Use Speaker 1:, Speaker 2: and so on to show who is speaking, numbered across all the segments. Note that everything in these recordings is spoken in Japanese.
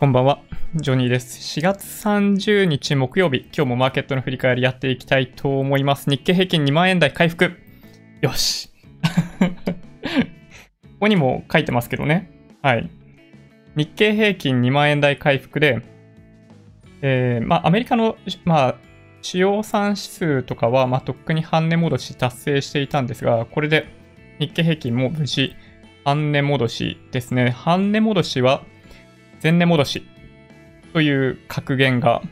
Speaker 1: こんばんは、ジョニーです。4月30日木曜日、今日もマーケットの振り返りやっていきたいと思います。日経平均2万円台回復。よし。ここにも書いてますけどね。はい。日経平均2万円台回復で、えー、まあ、アメリカの、まあ、主要産指数とかは、まあ、とっくに半値戻し達成していたんですが、これで日経平均も無事、半値戻しですね。半値戻しは、前値戻しという格言が、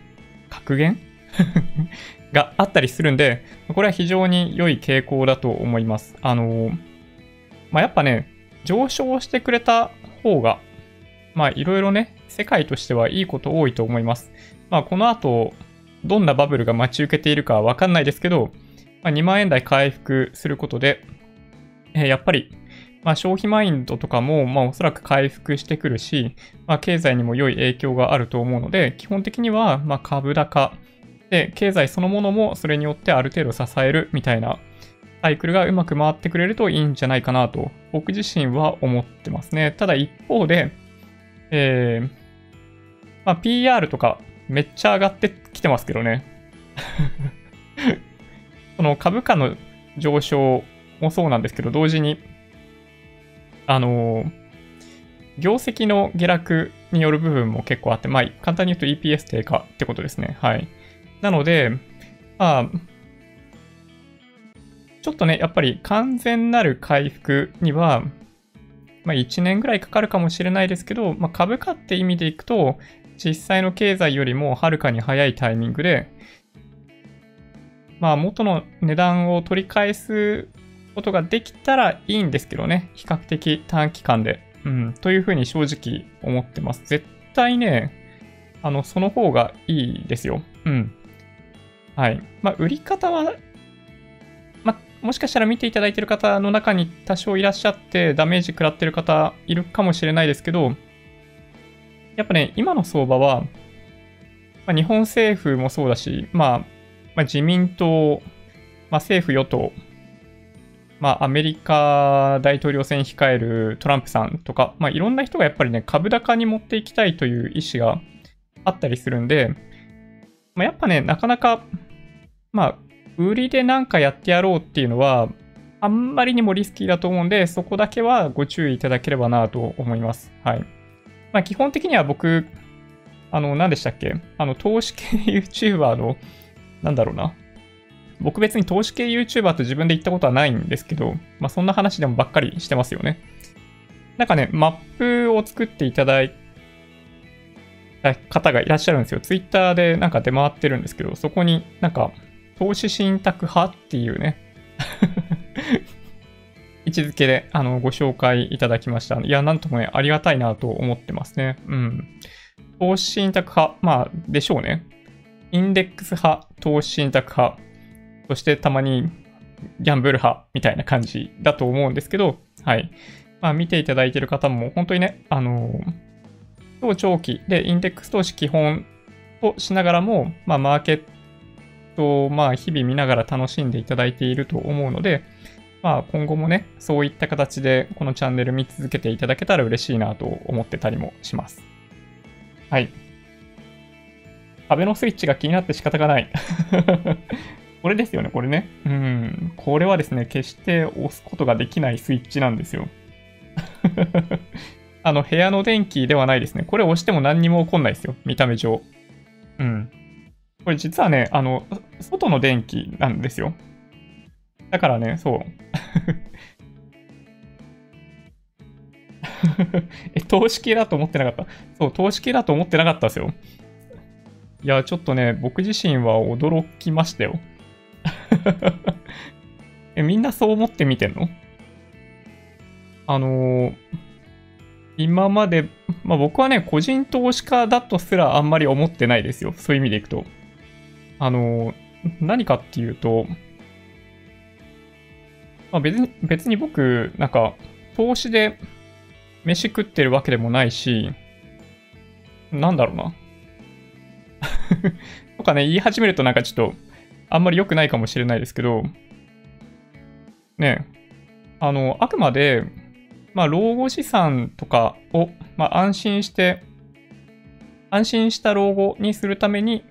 Speaker 1: 格言？があったりするんで、これは非常に良い傾向だと思います。あの、まあ、やっぱね、上昇してくれた方が、まあいろいろね、世界としてはいいこと多いと思います。まあこの後、どんなバブルが待ち受けているかわかんないですけど、まあ、2万円台回復することで、えーやっぱりまあ、消費マインドとかも、まあ、おそらく回復してくるし、まあ、経済にも良い影響があると思うので、基本的には、ま、株高で、経済そのものもそれによってある程度支えるみたいなサイクルがうまく回ってくれるといいんじゃないかなと、僕自身は思ってますね。ただ一方で、えー、まあ、PR とかめっちゃ上がってきてますけどね。その株価の上昇もそうなんですけど、同時に、あのー業績の下落による部分も結構あって、まあ、簡単に言うと EPS 低下ってことですね。はい。なので、まあ、ちょっとね、やっぱり完全なる回復には、まあ、1年ぐらいかかるかもしれないですけど、まあ、株価って意味でいくと、実際の経済よりもはるかに早いタイミングで、まあ、元の値段を取り返すことができたらいいんですけどね。比較的短期間で。うん。というふうに正直思ってます。絶対ね、あの、その方がいいですよ。うん。はい。まあ、売り方は、まあ、もしかしたら見ていただいてる方の中に多少いらっしゃってダメージ食らってる方いるかもしれないですけど、やっぱね、今の相場は、まあ、日本政府もそうだし、まあ、まあ、自民党、まあ、政府与党、まあ、アメリカ大統領選控えるトランプさんとか、まあ、いろんな人がやっぱりね、株高に持っていきたいという意思があったりするんで、まあ、やっぱね、なかなか、まあ、売りでなんかやってやろうっていうのは、あんまりにもリスキーだと思うんで、そこだけはご注意いただければなと思います。はい。まあ、基本的には僕、あの、何でしたっけ？あの、投資系 YouTuber の、なんだろうな。僕別に投資系 YouTuber と自分で言ったことはないんですけど、まあそんな話でもばっかりしてますよね。なんかね、マップを作っていただいた方がいらっしゃるんですよ。Twitter でなんか出回ってるんですけど、そこになんか投資信託派っていうね、位置づけであのご紹介いただきました。いや、なんともね、ありがたいなと思ってますね。うん。投資信託派、まあ、でしょうね。インデックス派、投資信託派、そしてたまにギャンブル派みたいな感じだと思うんですけど、はい。まあ見ていただいている方も本当にね、あのー、超長期でインデックス投資基本をしながらも、まあマーケットをまあ日々見ながら楽しんでいただいていると思うので、まあ今後もね、そういった形でこのチャンネル見続けていただけたら嬉しいなと思ってたりもします。はい。壁のスイッチが気になって仕方がない。これですよね、これね。うん。これはですね、決して押すことができないスイッチなんですよ。あの、部屋の電気ではないですね。これ押しても何にも起こんないですよ。見た目上。うん。これ実はね、あの、外の電気なんですよ。だからね、そう。え、投資系だと思ってなかった？そう、投資系だと思ってなかったですよ。いや、ちょっとね、僕自身は驚きましたよ。え、みんなそう思って見てんの？あのー今まで、まあ僕はね、個人投資家だとすらあんまり思ってないですよ。そういう意味でいくと。あのー何かっていうと、まあ別に、別に僕、なんか、投資で飯食ってるわけでもないし、なんだろうな。とかね、言い始めるとなんかちょっと、あんまり良くないかもしれないですけど、ね、あの、あくまで、まあ、老後資産とかを、まあ、安心して安心した老後にするために、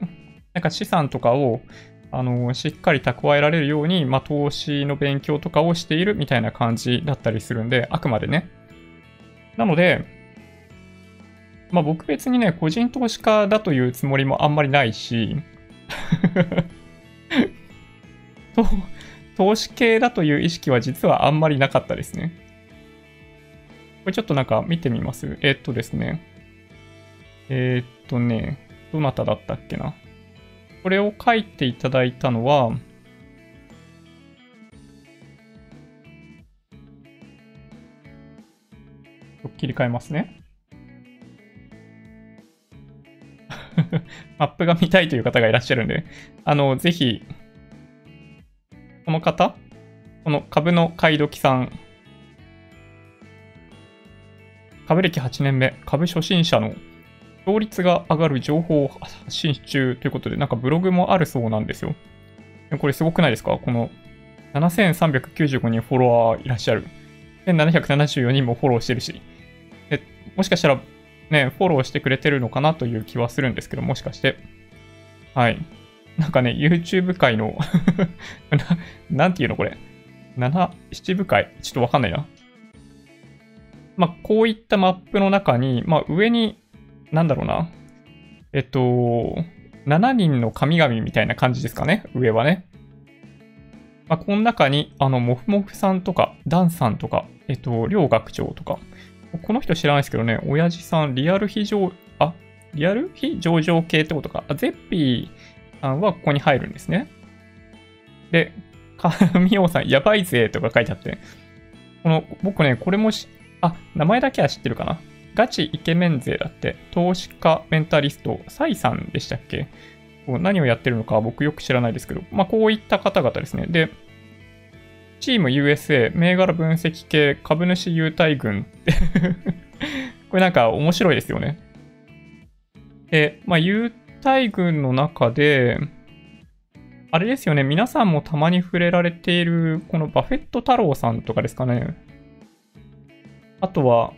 Speaker 1: なんか資産とかを、あの、しっかり蓄えられるように、まあ、投資の勉強とかをしているみたいな感じだったりするんで、あくまでね。なので、まあ、僕別にね、個人投資家だというつもりもあんまりないし、投資系だという意識は実はあんまりなかったですね。これちょっとなんか見てみます？え、っとですね。え、っとね、どなただったっけな？これを書いていただいたのは、切り替えますね。マップが見たいという方がいらっしゃるんで、あの、ぜひ、この方この株の買い時さん。株歴8年目、株初心者の勝率が上がる情報を発信中ということで、なんかブログもあるそうなんですよ。これすごくないですか？この7395人フォロワーいらっしゃる。1774人もフォローしてるし。でもしかしたらね、フォローしてくれてるのかなという気はするんですけど、もしかして。はい。なんかね、YouTube 界の な、なんていうのこれ。7、7部会？ちょっとわかんないな。まあ、こういったマップの中に、まあ、上に、なんだろうな。えっと、7人の神々みたいな感じですかね。上はね。まあ、この中に、あの、もふもふさんとか、ダンさんとか、えっと、両学長とか、この人知らないですけどね、親父さん、リアル非常、あ、リアル非上場系ってことか？あゼッピーさんはここに入るんですね。で、みおさん、やばいぜとか書いてあって、この、僕ね、これもし、あ、名前だけは知ってるかな？ガチイケメン勢だって、投資家メンタリスト、サイさんでしたっけ？何をやってるのか僕よく知らないですけど、まあ、こういった方々ですね。で、チーム USA、銘柄分析系株主優待軍って これなんか面白いですよね。で、まあ、優待軍の中で、あれですよね、皆さんもたまに触れられている、このバフェット太郎さんとかですかね。あとは、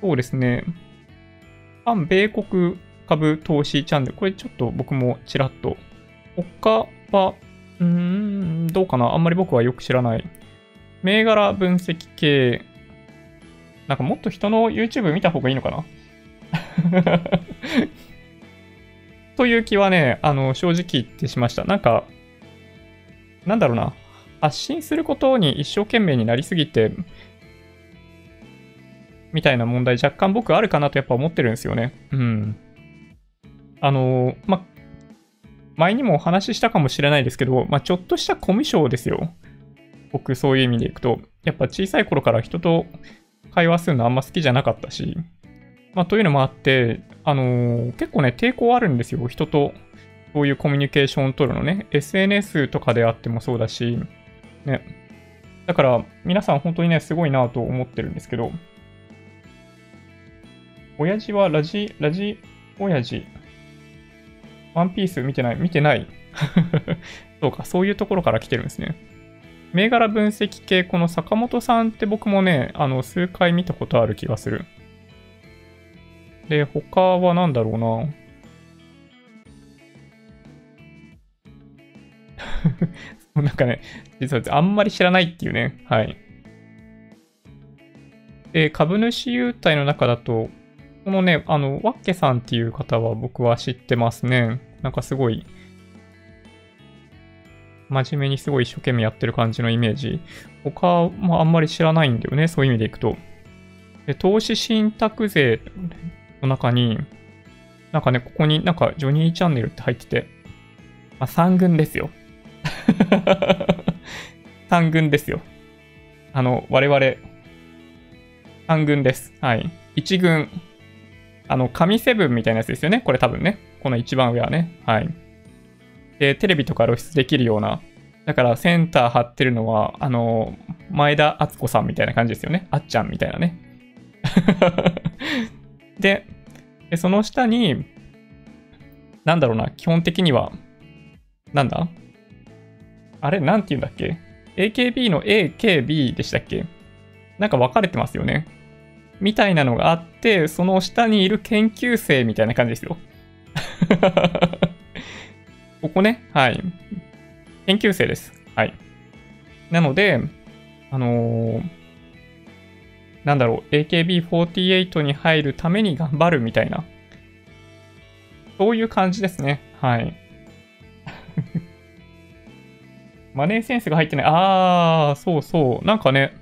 Speaker 1: そうですね、反米国株投資チャンネル。これちょっと僕もちらっと。他は、うん、どうかなあんまり僕はよく知らない。銘柄分析系。なんかもっと人の YouTube 見た方がいいのかな？という気はね、あの、正直言ってしました。なんか、なんだろうな。発信することに一生懸命になりすぎて、みたいな問題若干僕あるかなとやっぱ思ってるんですよね。うん。あの、ま、前にもお話ししたかもしれないですけど、まあ、ちょっとしたコミュ障ですよ。僕、そういう意味でいくと。やっぱ小さい頃から人と会話するのあんま好きじゃなかったし、まあ、というのもあって、あのー、結構ね、抵抗あるんですよ。人とそういうコミュニケーションを取るのね。SNS とかであってもそうだし、ね。だから、皆さん本当にね、すごいなと思ってるんですけど、親父はラジ、ラジ、親父、ワンピース見てない見てない そうか、そういうところから来てるんですね。銘柄分析系、この坂本さんって僕もね、あの、数回見たことある気がする。で、他は何だろうな。なんかね、実はあんまり知らないっていうね。はい。で、株主優待の中だと、このね、あの、ワッケさんっていう方は僕は知ってますね。なんかすごい、真面目にすごい一生懸命やってる感じのイメージ。他もあんまり知らないんだよね、そういう意味でいくと。で投資信託税の中に、なんかね、ここになんかジョニーチャンネルって入ってて、まあ、3軍ですよ。3軍ですよ。あの、我々、3軍です。はい。1軍、あの、紙セブンみたいなやつですよね。これ多分ね。この一番上はね。はい。で、テレビとか露出できるような。だからセンター張ってるのは、あの、前田敦子さんみたいな感じですよね。あっちゃんみたいなね。でで、その下に、なんだろうな、基本的には、なんだ？あれ？なんて言うんだっけ ?AKB の AKB でしたっけ？なんか分かれてますよね。みたいなのがあって、その下にいる研究生みたいな感じですよ。ここね、はい。研究生です。はい。なので、あのー、なんだろう、AKB48 に入るために頑張るみたいな、そういう感じですね。はい。マネーセンスが入ってない。あー、そうそう。なんかね、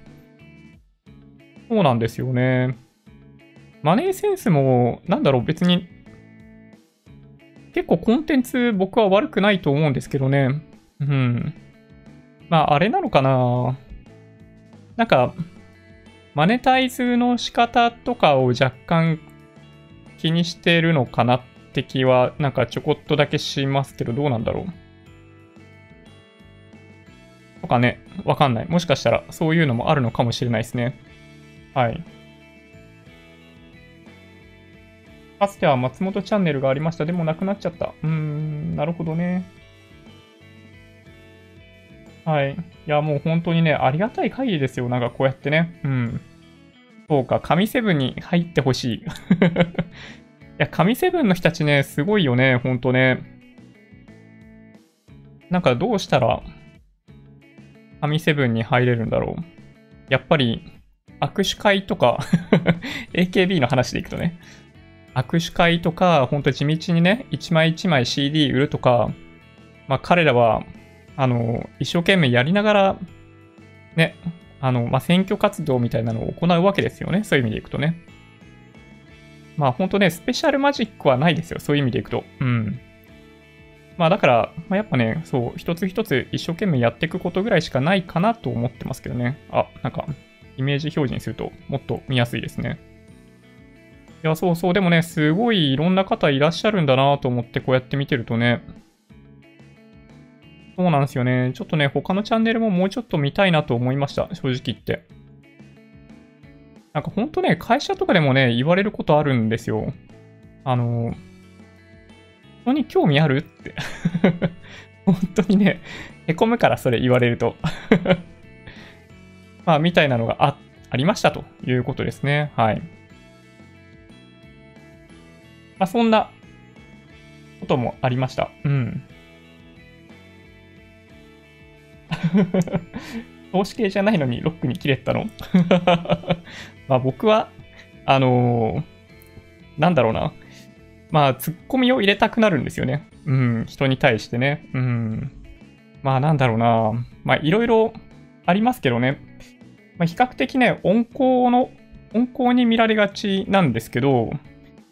Speaker 1: そうなんですよね。マネーセンスも、なんだろう、別に、結構コンテンツ僕は悪くないと思うんですけどね。うん。まあ、あれなのかななんか、マネタイズの仕方とかを若干気にしてるのかなって気は、なんかちょこっとだけしますけど、どうなんだろう。とかね、わかんない。もしかしたらそういうのもあるのかもしれないですね。はい。かつては松本チャンネルがありました。でもなくなっちゃった。うーん、なるほどね。はい。いや、もう本当にね、ありがたい限りですよ。なんかこうやってね。うん。そうか、神セブンに入ってほしい。いや、神セブンの人たちね、すごいよね、ほんとね。なんかどうしたら、神セブンに入れるんだろう。やっぱり、握手会とか AKB の話でいくとね、握手会とか、ほんと地道にね、一枚一枚 CD 売るとか、まあ彼らは、あの、一生懸命やりながら、ね、あの、まあ、選挙活動みたいなのを行うわけですよね。そういう意味でいくとね。まあ、ほんとね、スペシャルマジックはないですよ。そういう意味でいくと。うん。まあ、だから、まあ、やっぱね、そう、一つ一つ一生懸命やっていくことぐらいしかないかなと思ってますけどね。あ、なんか、イメージ表示にするともっと見やすいですね。いや、そうそう。でもね、すごいいろんな方いらっしゃるんだなと思ってこうやって見てるとね。そうなんですよね。ちょっとね、他のチャンネルももうちょっと見たいなと思いました。正直言って。なんかほんとね、会社とかでもね、言われることあるんですよ。あの、本当に興味あるって 本当にね、へこむからそれ言われるとまあ、みたいなのがあ、ありましたということですね。はい。まあ、そんなこともありました。うん。投資系じゃないのにロックに切れたの？まあ僕は、あのー、なんだろうな。まあ、ツッコミを入れたくなるんですよね。うん、人に対してね。うん。まあ、なんだろうな。まあ、いろいろありますけどね。まあ、比較的ね、温厚の、温厚に見られがちなんですけど、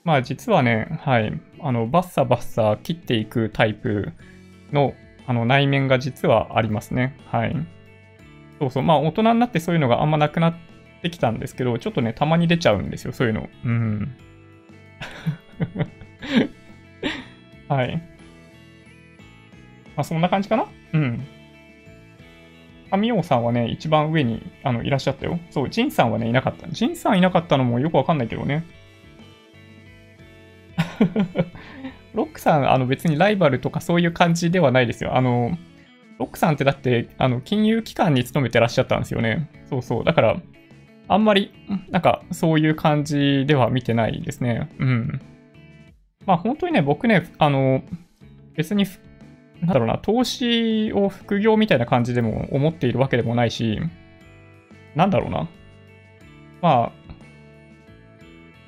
Speaker 1: まあ実はね、はい、あの、バッサバッサ切っていくタイプの、あの、内面が実はありますね。はい。そうそう、まあ大人になってそういうのがあんまなくなってきたんですけど、ちょっとね、たまに出ちゃうんですよ、そういうの。うん。はい。まあそんな感じかな？うん。神王さんはね、一番上にあのいらっしゃったよ。そう、ジンさんはね、いなかった。ジンさんいなかったのもよくわかんないけどね。ロックさん、あの別にライバルとかそういう感じではないですよ。あの、ロックさんってだって、あの、金融機関に勤めてらっしゃったんですよね。そうそう。だから、あんまり、なんか、そういう感じでは見てないですね。うん。まあ、本当にね、僕ね、あの、別に、なんだろうな、投資を副業みたいな感じでも思っているわけでもないし、なんだろうな。まあ、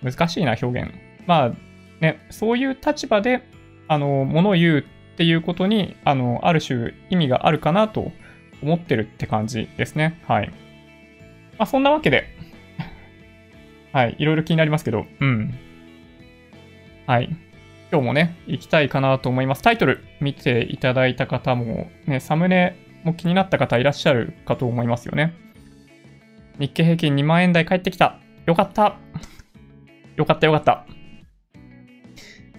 Speaker 1: 難しいな、表現。まあ、ね、そういう立場で、あの、ものを言うっていうことに、あの、ある種意味があるかなと思ってるって感じですね。はい。まあ、そんなわけで はい、いろいろ気になりますけど、うん。はい。今日もね、行きたいかなと思います。タイトル見ていただいた方も、ね、サムネも気になった方いらっしゃるかと思いますよね。日経平均2万円台帰ってきた。よかった。よかったよかった。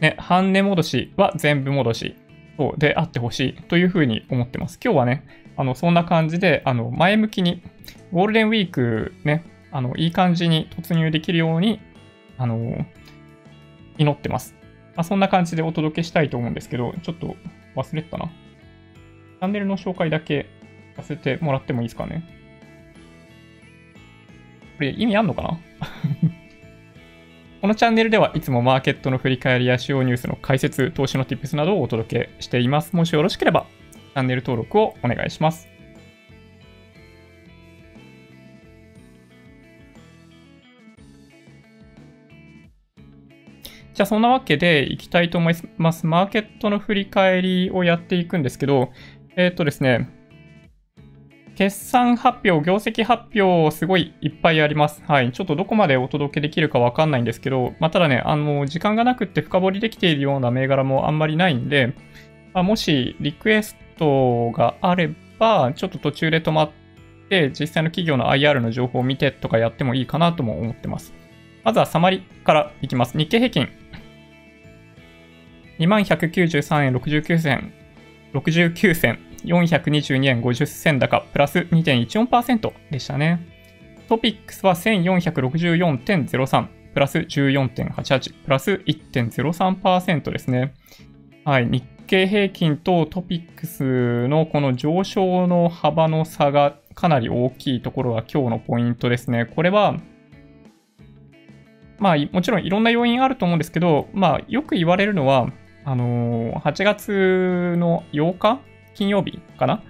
Speaker 1: ね、半値戻しは全部戻しそうであってほしいというふうに思ってます。今日はね、あの、そんな感じで、あの、前向きに、ゴールデンウィークね、あの、いい感じに突入できるように、あの、祈ってます。まあ、そんな感じでお届けしたいと思うんですけど、ちょっと忘れてたな。チャンネルの紹介だけさせてもらってもいいですかね。これ意味あんのかな？このチャンネルではいつもマーケットの振り返りや主要ニュースの解説、投資の Tips などをお届けしています。もしよろしければ、チャンネル登録をお願いします。じゃあそんなわけでいきたいと思います。マーケットの振り返りをやっていくんですけど、えっ、とですね、決算発表、業績発表、すごいいっぱいあります。はい。ちょっとどこまでお届けできるかわかんないんですけど、まあ、ただね、あの、時間がなくって深掘りできているような銘柄もあんまりないんで、まあ、もしリクエストがあれば、ちょっと途中で止まって、実際の企業の IR の情報を見てとかやってもいいかなとも思ってます。まずはサマリからいきます。日経平均。2193円69銭、69銭。422円50銭高、プラス2.14%でしたね。トピックスは1464.03、プラス14.88、プラス1.03%ですね。はい、日経平均とトピックスのこの上昇の幅の差がかなり大きいところが今日のポイントですね。これは、まあ、もちろんいろんな要因あると思うんですけど、まあ、よく言われるのは、あのー、8月の8日金曜日かな？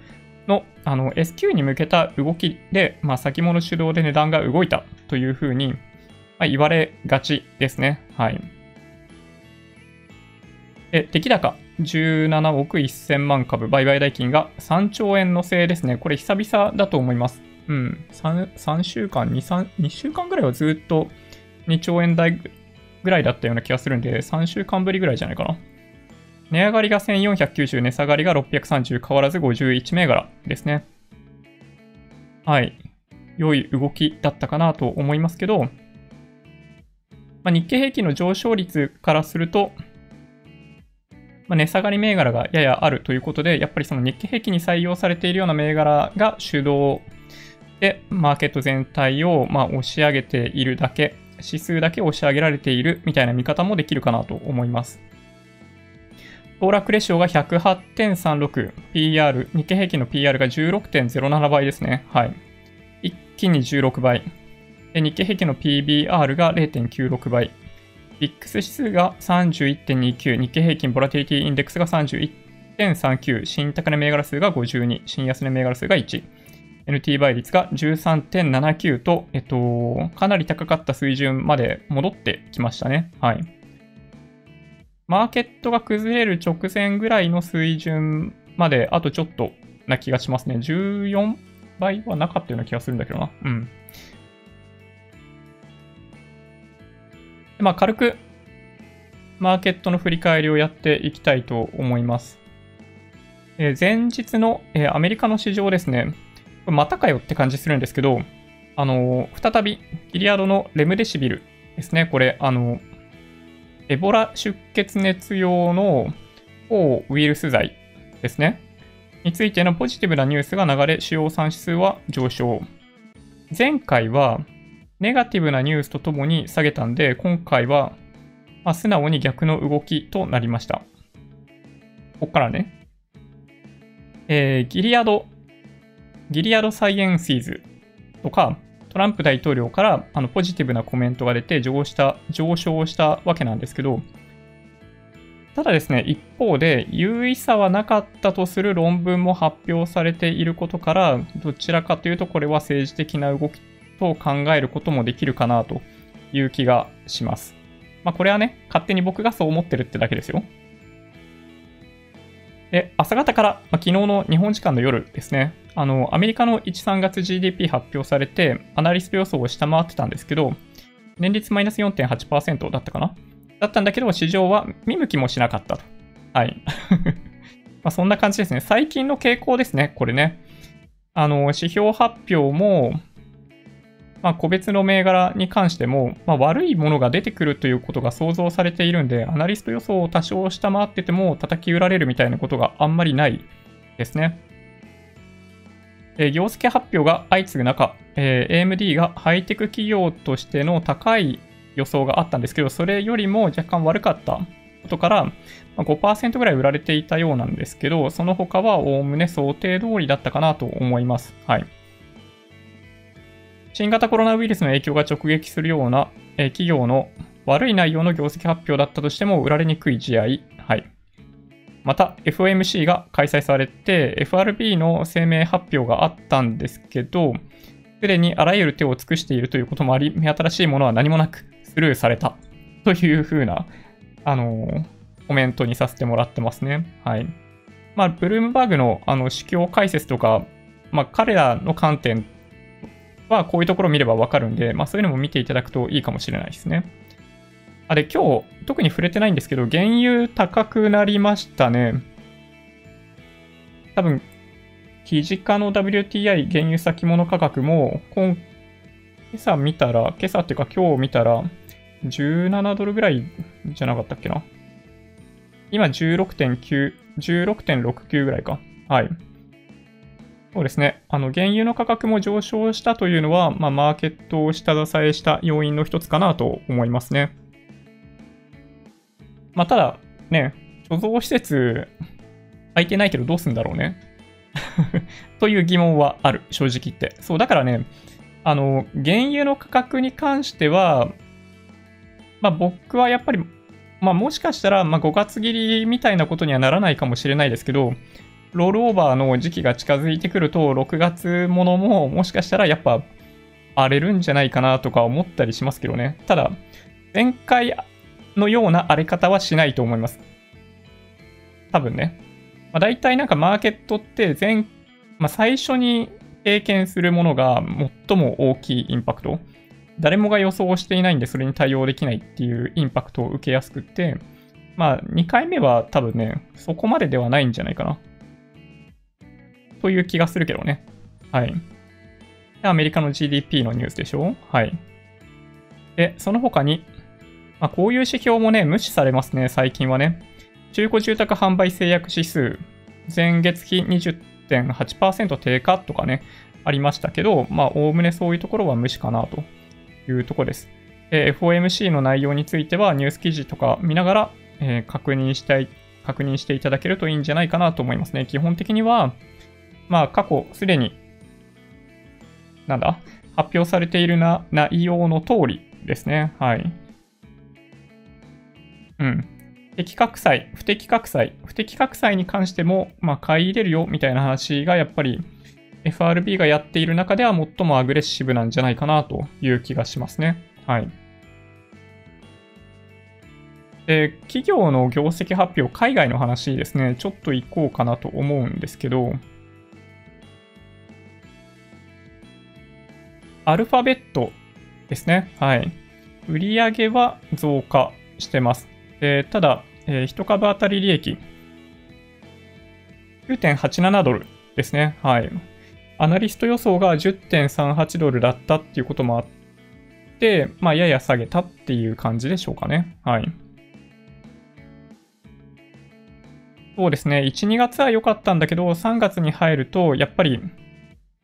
Speaker 1: のあの S q に向けた動きで、まあ、先物主導で値段が動いたというふうに、まあ、言われがちですね。はい。で、出来高17億1000万株売買代金が3兆円のせいですね。これ久々だと思います。うん。3, 3週間2、3、2週間ぐらいはずっと2兆円台ぐらいだったような気がするんで、3週間ぶりぐらいじゃないかな。値上がりが1490、値下がりが630、変わらず51銘柄ですね。はい。良い動きだったかなと思いますけど、まあ、日経平均の上昇率からすると、まあ、値下がり銘柄がややあるということで、やっぱりその日経平均に採用されているような銘柄が主導で、マーケット全体をま押し上げているだけ、指数だけ押し上げられているみたいな見方もできるかなと思います。暴落レシオが108.36、PR、日経平均の PR が16.07倍ですね。はい。一気に16倍。で日経平均の PBR が0.96倍。ビックス指数が31.29、日経平均ボラティリティインデックスが31.39、新高値銘柄数が52、新安値銘柄数が1。NT 倍率が13.79と、えっと、かなり高かった水準まで戻ってきましたね。はい。マーケットが崩れる直前ぐらいの水準まであとちょっとな気がしますね。14倍はなかったような気がするんだけどな。うん。まあ、軽くマーケットの振り返りをやっていきたいと思います。えー、前日の、えー、アメリカの市場ですね。またかよって感じするんですけど、あのー、再びギリアドのレムデシビルですね。これ、あのエボラ出血熱用の抗ウイルス剤ですね。についてのポジティブなニュースが流れ、主要産指数は上昇。前回はネガティブなニュースとともに下げたんで、今回は、ま、素直に逆の動きとなりました。ここからね。えー、ギリアド、ギリアドサイエンシーズとか、トランプ大統領からあのポジティブなコメントが出て上した上昇したわけなんですけど、ただですね、一方で優位さはなかったとする論文も発表されていることから、どちらかというとこれは政治的な動きと考えることもできるかなという気がします。まあこれはね、勝手に僕がそう思ってるってだけですよ。で、朝方から、まあ、昨日の日本時間の夜ですね、あの、アメリカの1、3月 GDP 発表されて、アナリスト予想を下回ってたんですけど、年率マイナス4.8%だったかな？だったんだけど、市場は見向きもしなかったと。はい。まあそんな感じですね。最近の傾向ですね、これね。あの、指標発表も、まあ、個別の銘柄に関しても、まあ、悪いものが出てくるということが想像されているんで、アナリスト予想を多少下回ってても叩き売られるみたいなことがあんまりないですね。えー、業績発表が相次ぐ中、えー、AMD がハイテク企業としての高い予想があったんですけど、それよりも若干悪かったことから、5%ぐらい売られていたようなんですけど、その他はおおむね想定通りだったかなと思います。はい。新型コロナウイルスの影響が直撃するような、え、企業の悪い内容の業績発表だったとしても売られにくい試合。はい。また、FOMC が開催されて、FRB の声明発表があったんですけど、すでにあらゆる手を尽くしているということもあり、目新しいものは何もなくスルーされたというふうな、あのー、コメントにさせてもらってますね。はい。まあ、ブルームバーグのあの市況解説とか、まあ、彼らの観点はこういうところを見ればわかるんで、まあ、そういうのも見ていただくといいかもしれないですね。あれ、今日、特に触れてないんですけど、原油高くなりましたね。多分、記事化の WTI 原油先物価格も、今朝見たら、今朝っていうか今日見たら、17ドルぐらいじゃなかったっけな。今16.9、16.69ぐらいか。はい。そうですね。あの、原油の価格も上昇したというのは、まあ、マーケットを下支えした要因の一つかなと思いますね。まあ、ただ、ね、貯蔵施設、空いてないけどどうすんだろうね。という疑問はある、正直言って。そう、だからね、あの、原油の価格に関しては、まあ僕はやっぱり、まあもしかしたら、まあ5月切りみたいなことにはならないかもしれないですけど、ロールオーバーの時期が近づいてくると、6月ものももしかしたらやっぱ荒れるんじゃないかなとか思ったりしますけどね。ただ、前回のような荒れ方はしないと思います。多分ね。まあ、大体なんかマーケットって前、まあ、最初に経験するものが最も大きいインパクト。誰もが予想していないんでそれに対応できないっていうインパクトを受けやすくって、まあ2回目は多分ね、そこまでではないんじゃないかな。という気がするけどね。はい。でアメリカの GDP のニュースでしょ？はい。で、その他に、まあ、こういう指標もね、無視されますね、最近はね。中古住宅販売制約指数、前月比20.8%低下とかね、ありましたけど、まあ、おおむねそういうところは無視かなというところです。え FOMC の内容については、ニュース記事とか見ながら、えー、確認したい、確認していただけるといいんじゃないかなと思いますね。基本的には、まあ、過去すでに、なんだ、発表されているな内容の通りですね。はい。うん。適格債、不適格債、不適格債に関しても、まあ、買い入れるよみたいな話がやっぱり FRB がやっている中では最もアグレッシブなんじゃないかなという気がしますね。はい。で、企業の業績発表、海外の話ですね、ちょっと行こうかなと思うんですけど、アルファベットですね。はい。売上は増加してます。えー、ただ、えー、1株当たり利益、9.87ドルですね。はい。アナリスト予想が10.38ドルだったっていうこともあって、まあ、やや下げたっていう感じでしょうかね。はい。そうですね。1、2月は良かったんだけど、3月に入ると、やっぱり、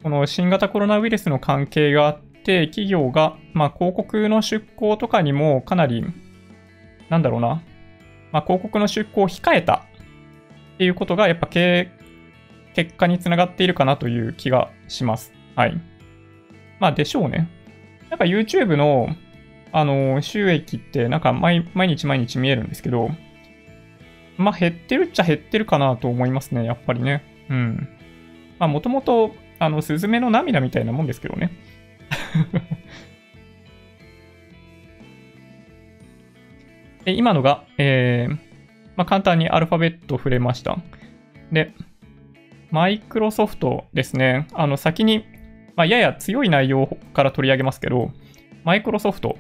Speaker 1: この新型コロナウイルスの関係があって、企業が、まあ、広告の出向とかにもかなり、なんだろうな、まあ、広告の出稿を控えたっていうことが、やっぱ経結果につながっているかなという気がします。はい。まあ、でしょうね。なんか YouTube の、あの、収益ってなんか毎日毎日見えるんですけど、まあ、減ってるっちゃ減ってるかなと思いますね、やっぱりね。うん。まあ、もともと、あの、スズメの涙みたいなもんですけどね。で、今のが、えー、まあ、簡単にアルファベット触れました。で、マイクロソフトですね。あの、先に、まあ、やや強い内容から取り上げますけど、マイクロソフト、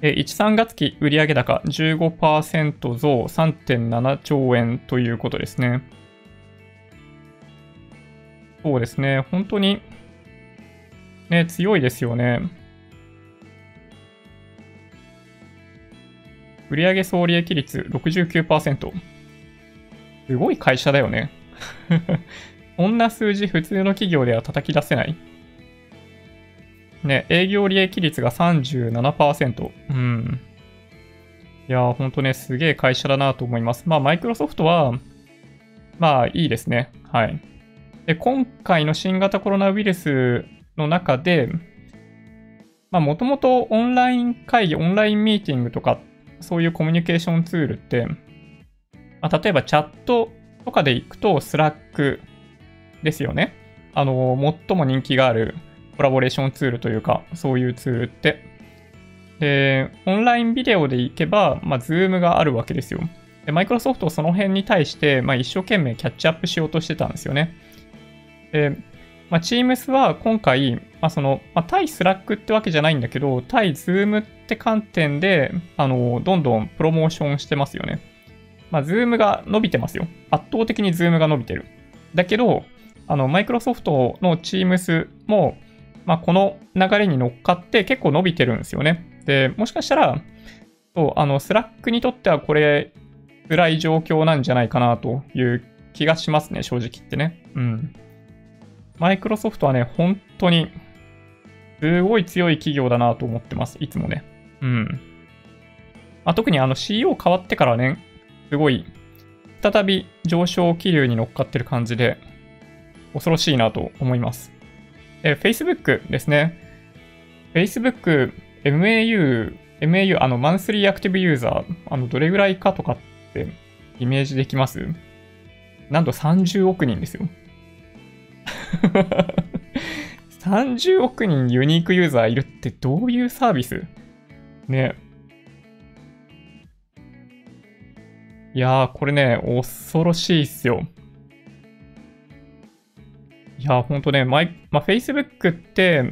Speaker 1: え1、3月期売上高15%増3.7兆円ということですね。そうですね。本当に、ね、強いですよね。売上総利益率69%。すごい会社だよね。こんな数字普通の企業では叩き出せない。ね、営業利益率が37%。うん。いやー、ほんとね、すげえ会社だなと思います。まあ、マイクロソフトは、まあ、いいですね。はい。で、今回の新型コロナウイルスの中で、まあもともとオンライン会議、オンラインミーティングとか、そういうコミュニケーションツールって、まあ、例えばチャットとかで行くと Slack ですよね。あの、最も人気があるコラボレーションツールというか、そういうツールって。で、オンラインビデオで行けば、まあ、 Zoom があるわけですよ。で、マイクロソフトその辺に対して、まあ、一生懸命キャッチアップしようとしてたんですよね。で、まあ、Teams は今回、まあ、その、まあ、対 Slack ってわけじゃないんだけど、対 Zoom って観点で、あの、どんどんプロモーションしてますよね。まあ、Zoom が伸びてますよ。圧倒的に Zoom が伸びてる。だけど、あの、マイクロソフトの Teams も、まあ、この流れに乗っかって結構伸びてるんですよね。で、もしかしたら、そう、あの、Slack にとってはこれ、辛い状況なんじゃないかなという気がしますね、正直言ってね。うん。マイクロソフトはね、本当に、すごい強い企業だなと思ってます。いつもね。うん。まあ、特にあの CEO 変わってからね、すごい、再び上昇気流に乗っかってる感じで、恐ろしいなと思います。え Facebook ですね。Facebook、MAU、MAU、あの、マンスリーアクティブユーザー、あの、どれぐらいかとかってイメージできます？なんと30億人ですよ。30億人ユニークユーザーいるってどういうサービス？ね。いやー、これね、恐ろしいっすよ。いやー、ほんとね、まあ、Facebook って、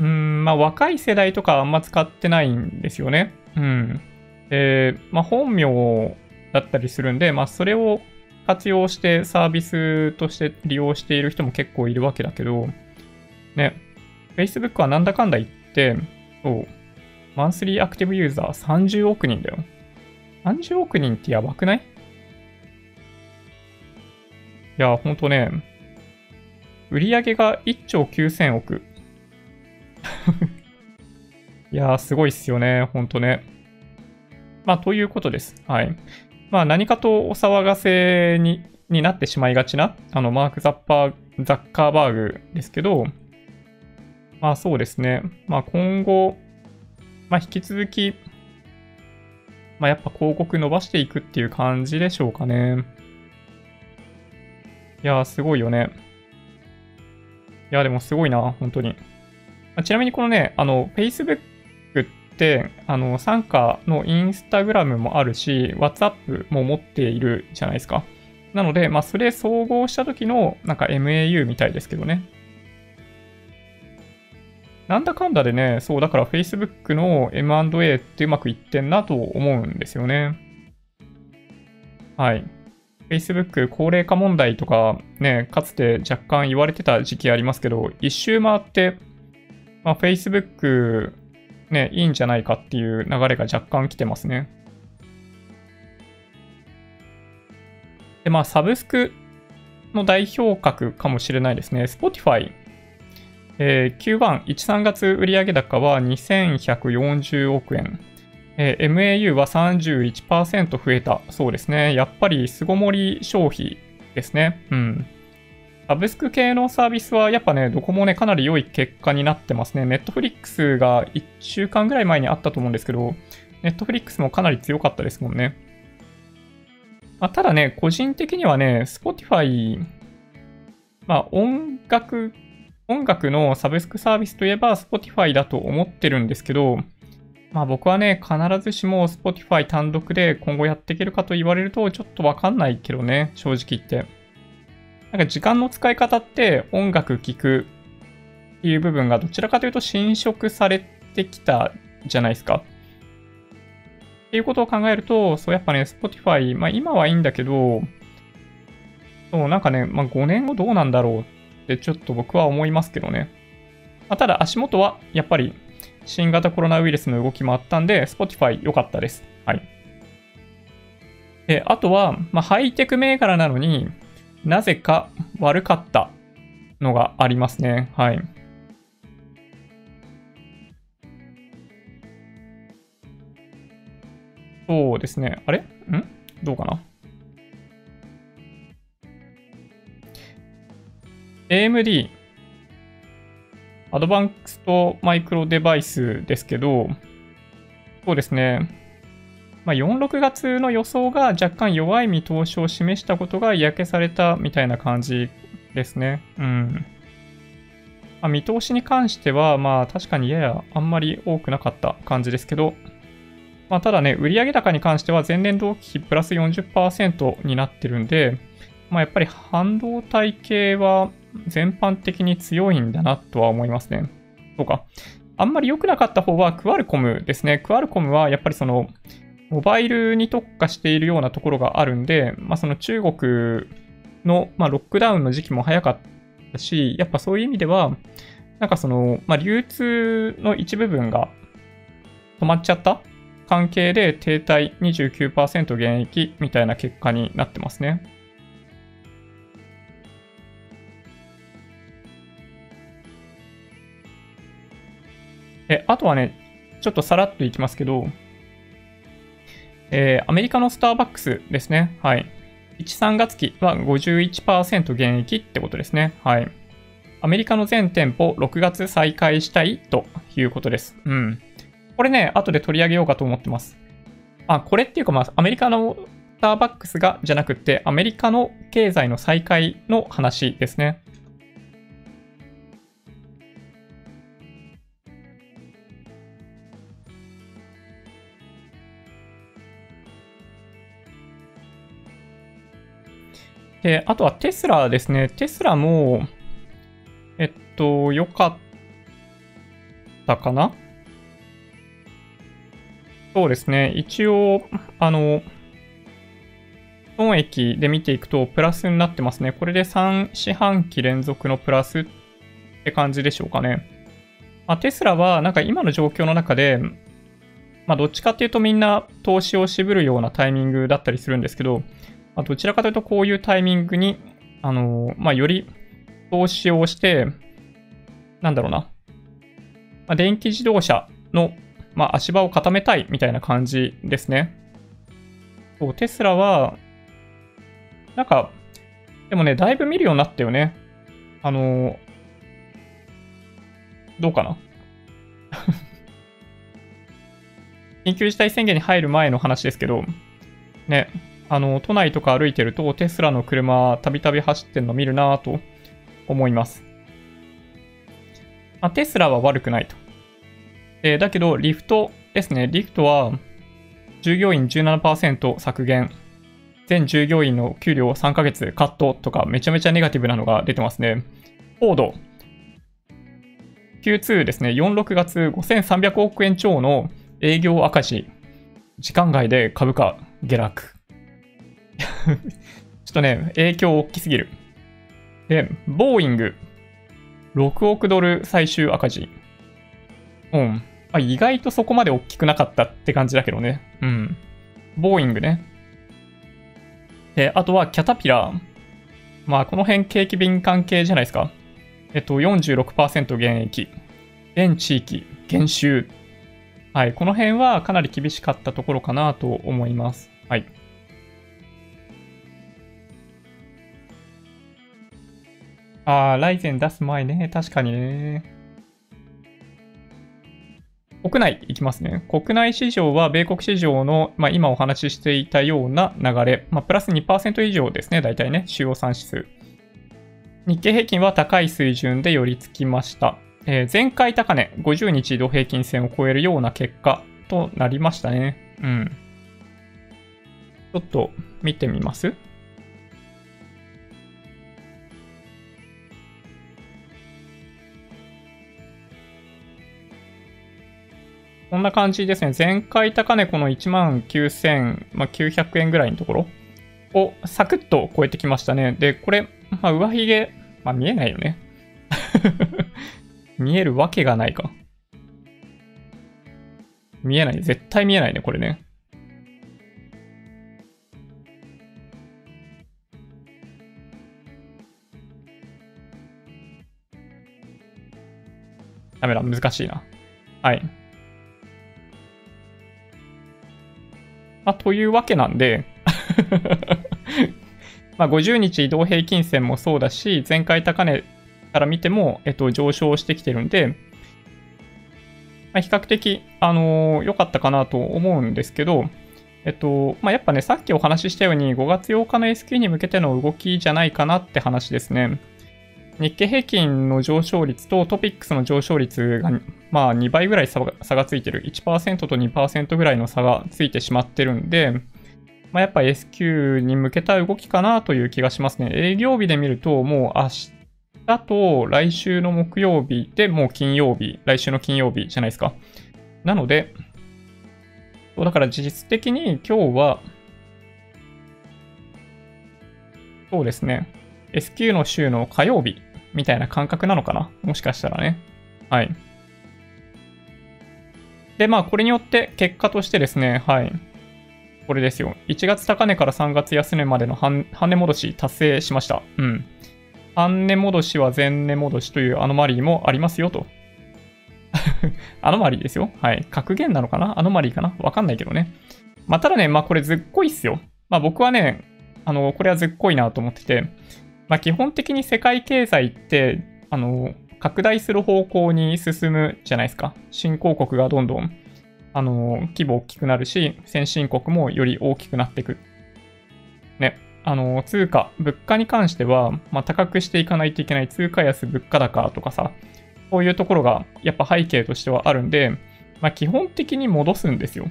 Speaker 1: うん、まあ、若い世代とかあんま使ってないんですよね。うん。で、まあ、本名だったりするんで、まあ、それを活用してサービスとして利用している人も結構いるわけだけど、ね、Facebook はなんだかんだ言って、そう、マンスリーアクティブユーザー30億人だよ。30億人ってやばくない？いや、ほんとね、売り上げが1兆9000億。いやすごいっすよね、ほんとね。まあ、ということです。はい。まあ、何かとお騒がせにになってしまいがちな、あの、マーク・ザッパー、ザッカーバーグですけど、まあそうですね。まあ今後、まあ引き続き、まあやっぱ広告伸ばしていくっていう感じでしょうかね。いやー、すごいよね。いや、でもすごいな、本当に。ちなみにこのね、あの、Facebook、あの、参加の Instagram もあるし、WhatsApp も持っているじゃないですか。なので、まあ、それ総合した時の、なんか MAU みたいですけどね。なんだかんだでね、そう、だから Facebook の M&A ってうまくいってんなと思うんですよね。はい。Facebook 高齢化問題とかね、かつて若干言われてた時期ありますけど、一周回って、まあ、Facebook ね、いいんじゃないかっていう流れが若干来てますね。で、まあ、サブスクの代表格かもしれないですね。Spotify。えー、Q1、1、3月売上高は2140億円。えー、MAU は31%増えたそうですね。やっぱり巣ごもり消費ですね。うん。サブスク系のサービスはやっぱね、どこもね、かなり良い結果になってますね。Netflix が1週間ぐらい前にあったと思うんですけど、Netflix もかなり強かったですもんね。まあ、ただね、個人的にはね、Spotify、まあ音楽、音楽のサブスクサービスといえば Spotify だと思ってるんですけど、まあ僕はね、必ずしも Spotify 単独で今後やっていけるかと言われるとちょっとわかんないけどね、正直言って。なんか時間の使い方って音楽聴くっていう部分がどちらかというと侵食されてきたじゃないですか。っていうことを考えると、そうやっぱね、Spotify、まあ今はいいんだけど、そうなんかね、まあ5年後どうなんだろうってちょっと僕は思いますけどね。まあ、ただ足元はやっぱり新型コロナウイルスの動きもあったんで、Spotify 良かったです。はい。で、あとは、まあ、ハイテク銘柄なのになぜか悪かったのがありますね。はい。そうですね。あれ？ん？どうかな ?AMD、アドバンストマイクロデバイスですけど、そうですね。まあ、4、6月の予想が若干弱い見通しを示したことが嫌気されたみたいな感じですね。うん。まあ、見通しに関しては、まあ確かにややあんまり多くなかった感じですけど、まあただね、売上高に関しては前年同期比プラス40%になってるんで、まあやっぱり半導体系は全般的に強いんだなとは思いますね。そうか。あんまり良くなかった方はクアルコムですね。クアルコムはやっぱりその、モバイルに特化しているようなところがあるんで、まあその中国の、まあ、ロックダウンの時期も早かったし、やっぱそういう意味では、なんかその、まあ、流通の一部分が止まっちゃった関係で停滞29%減益みたいな結果になってますね。え、あとはね、ちょっとさらっといきますけど、えー、アメリカのスターバックスですね。はい。1、3月期は51%減益ってことですね。はい。アメリカの全店舗6月再開したいということです。うん。これね、後で取り上げようかと思ってます。あ、これっていうかまあ、アメリカのスターバックスがじゃなくて、アメリカの経済の再開の話ですね。で、あとはテスラですね。テスラも、えっと、良かったかな？そうですね。一応、あの、損益で見ていくとプラスになってますね。これで3四半期連続のプラスって感じでしょうかね。まあ、テスラはなんか今の状況の中で、まあ、どっちかっていうとみんな投資を渋るようなタイミングだったりするんですけど、まあ、どちらかというとこういうタイミングに、あのー、まあ、より投資をして、なんだろうな、まあ、電気自動車の、まあ、足場を固めたいみたいな感じですね。そう、テスラは、なんか、でもね、だいぶ見るようになったよね。あのー、どうかな 緊急事態宣言に入る前の話ですけど、ね、あの、都内とか歩いてるとテスラの車たびたび走ってんの見るなぁと思います。まあ、テスラは悪くないと。えー、だけど、リフトですね。リフトは従業員17%削減。全従業員の給料3ヶ月カットとかめちゃめちゃネガティブなのが出てますね。フォード。Q2 ですね。46月5300億円超の営業赤字。時間外で株価下落。ちょっとね、影響大きすぎる。で、ボーイング、6億ドル最終赤字。うん。あ、意外とそこまで大きくなかったって感じだけどね。うん。ボーイングね。で、あとはキャタピラー。まあ、この辺景気敏感系じゃないですか。えっと、46%減益。全地域減収。はい。この辺はかなり厳しかったところかなと思います。はい。ああ、ライゼン出す前ね。確かにね。国内いきますね。国内市場は米国市場の、まあ、今お話ししていたような流れ、まあ、プラス2%以上ですね。大体ね、主要産指数。日経平均は高い水準で寄り付きました。えー、前回高値、50日移動平均線を超えるような結果となりましたね。うん。ちょっと見てみますこんな感じですね。前回高値この19,900、まあ、円ぐらいのところをサクッと超えてきましたね。で、これ、まあ、上髭、まあ、見えないよね。見えるわけがないか。見えない。絶対見えないね、これね。ダメだ、難しいな。はい。まあ、というわけなんで ま50日移動平均線もそうだし、前回高値から見ても、えっと、上昇してきてるんで、まあ、比較的、あのー、良かったかなと思うんですけど、えっと、まあ、やっぱね、さっきお話ししたように、5月8日の S q に向けての動きじゃないかなって話ですね。日経平均の上昇率とトピックスの上昇率が、まあ、2倍ぐらい差がついてる。1%と2%ぐらいの差がついてしまってるんで、まあ、やっぱ S q に向けた動きかなという気がしますね。営業日で見ると、もう明日と来週の木曜日でもう金曜日、来週の金曜日じゃないですか。なので、だから実質的に今日は、そうですね。S q の週の火曜日みたいな感覚なのかな？もしかしたらね。はい。で、まあ、これによって結果としてですね、はい。これですよ。1月高値から3月安値までの半値戻し達成しました。うん。半値戻しは前値戻しというアノマリーもありますよと。アノマリーですよ。はい。格言なのかな？アノマリーかな？わかんないけどね。まあ、ただね、まあこれずっこいっすよ。まあ僕はね、あの、これはずっこいなと思ってて、まあ、基本的に世界経済って、あの、拡大する方向に進むじゃないですか。新興国がどんどん、あの、規模大きくなるし、先進国もより大きくなっていく。ね。あの、通貨、物価に関しては、まあ、高くしていかないといけない通貨安、物価高とかさ、こういうところがやっぱ背景としてはあるんで、まあ、基本的に戻すんですよ。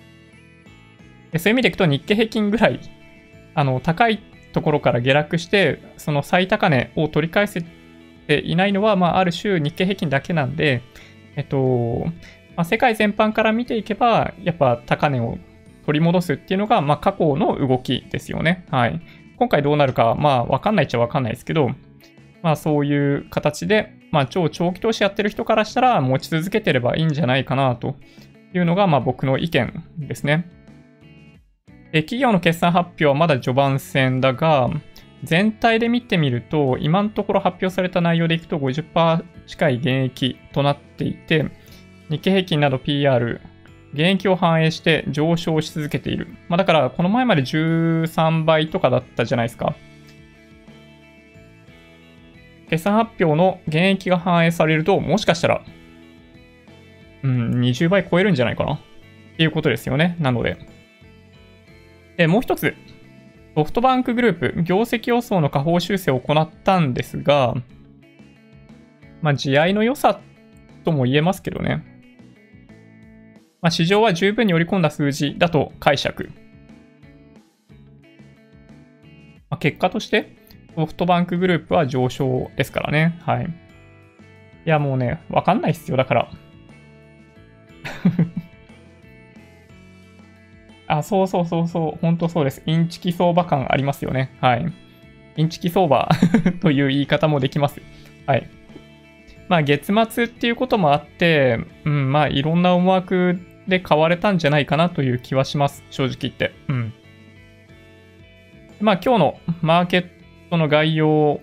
Speaker 1: でそういう意味でいくと日経平均ぐらい、あの、高いところから下落して、その最高値を取り返せていないのは、まあ、ある種日経平均だけなんで、えっと、まあ、世界全般から見ていけば、やっぱ高値を取り戻すっていうのが、まあ、過去の動きですよね。はい。今回どうなるか、まあ、わかんないっちゃわかんないですけど、まあ、そういう形で、まあ、超長期投資やってる人からしたら、持ち続けてればいいんじゃないかなというのが、まあ、僕の意見ですね。企業の決算発表はまだ序盤戦だが、全体で見てみると、今のところ発表された内容でいくと50%近い減益となっていて、日経平均など PR、減益を反映して上昇し続けている。まあ、だから、この前まで13倍とかだったじゃないですか。決算発表の減益が反映されると、もしかしたら、うん、20倍超えるんじゃないかなっていうことですよね。なので。で、もう一つ、ソフトバンクグループ、業績予想の下方修正を行ったんですが、まあ、地合いの良さとも言えますけどね。まあ、市場は十分に織り込んだ数字だと解釈。まあ、結果として、ソフトバンクグループは上昇ですからね。はい。いや、もうね、わかんないっすよ。だから。あ、そうそうそうそう、本当そうです。インチキ相場感ありますよね。はい。インチキ相場 という言い方もできます。はい。まあ、月末っていうこともあって、うん、まあ、いろんな思惑で買われたんじゃないかなという気はします。正直言って。うん。まあ、今日のマーケットの概要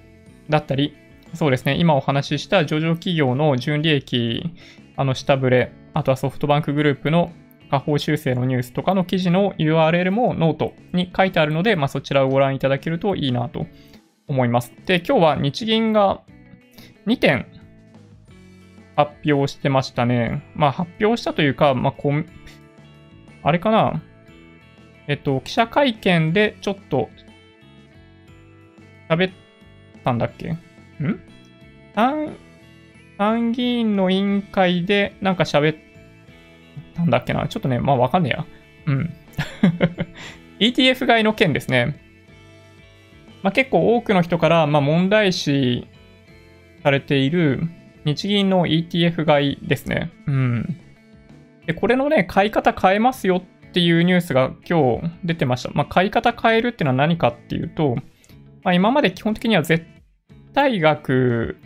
Speaker 1: だったり、そうですね、今お話しした上場企業の純利益、あの下振れ、あとはソフトバンクグループの下方修正のニュースとかの記事の URL もノートに書いてあるので、まあ、そちらをご覧いただけるといいなと思います。で、今日は日銀が2点発表してましたね。まあ、発表したというか、まあ、あれかな？えっと、記者会見でちょっと喋ったんだっけ？ん？参参議院の委員会でなんか喋っなんだっけな。ちょっとね、まあわかんねえや。うん。ETF 買いの件ですね。まあ、結構多くの人から、まあ、問題視されている日銀の ETF 買いですね。うん。で、これのね、買い方変えますよっていうニュースが今日出てました。まあ、買い方変えるっていうのは何かっていうと、まあ、今まで基本的には絶対額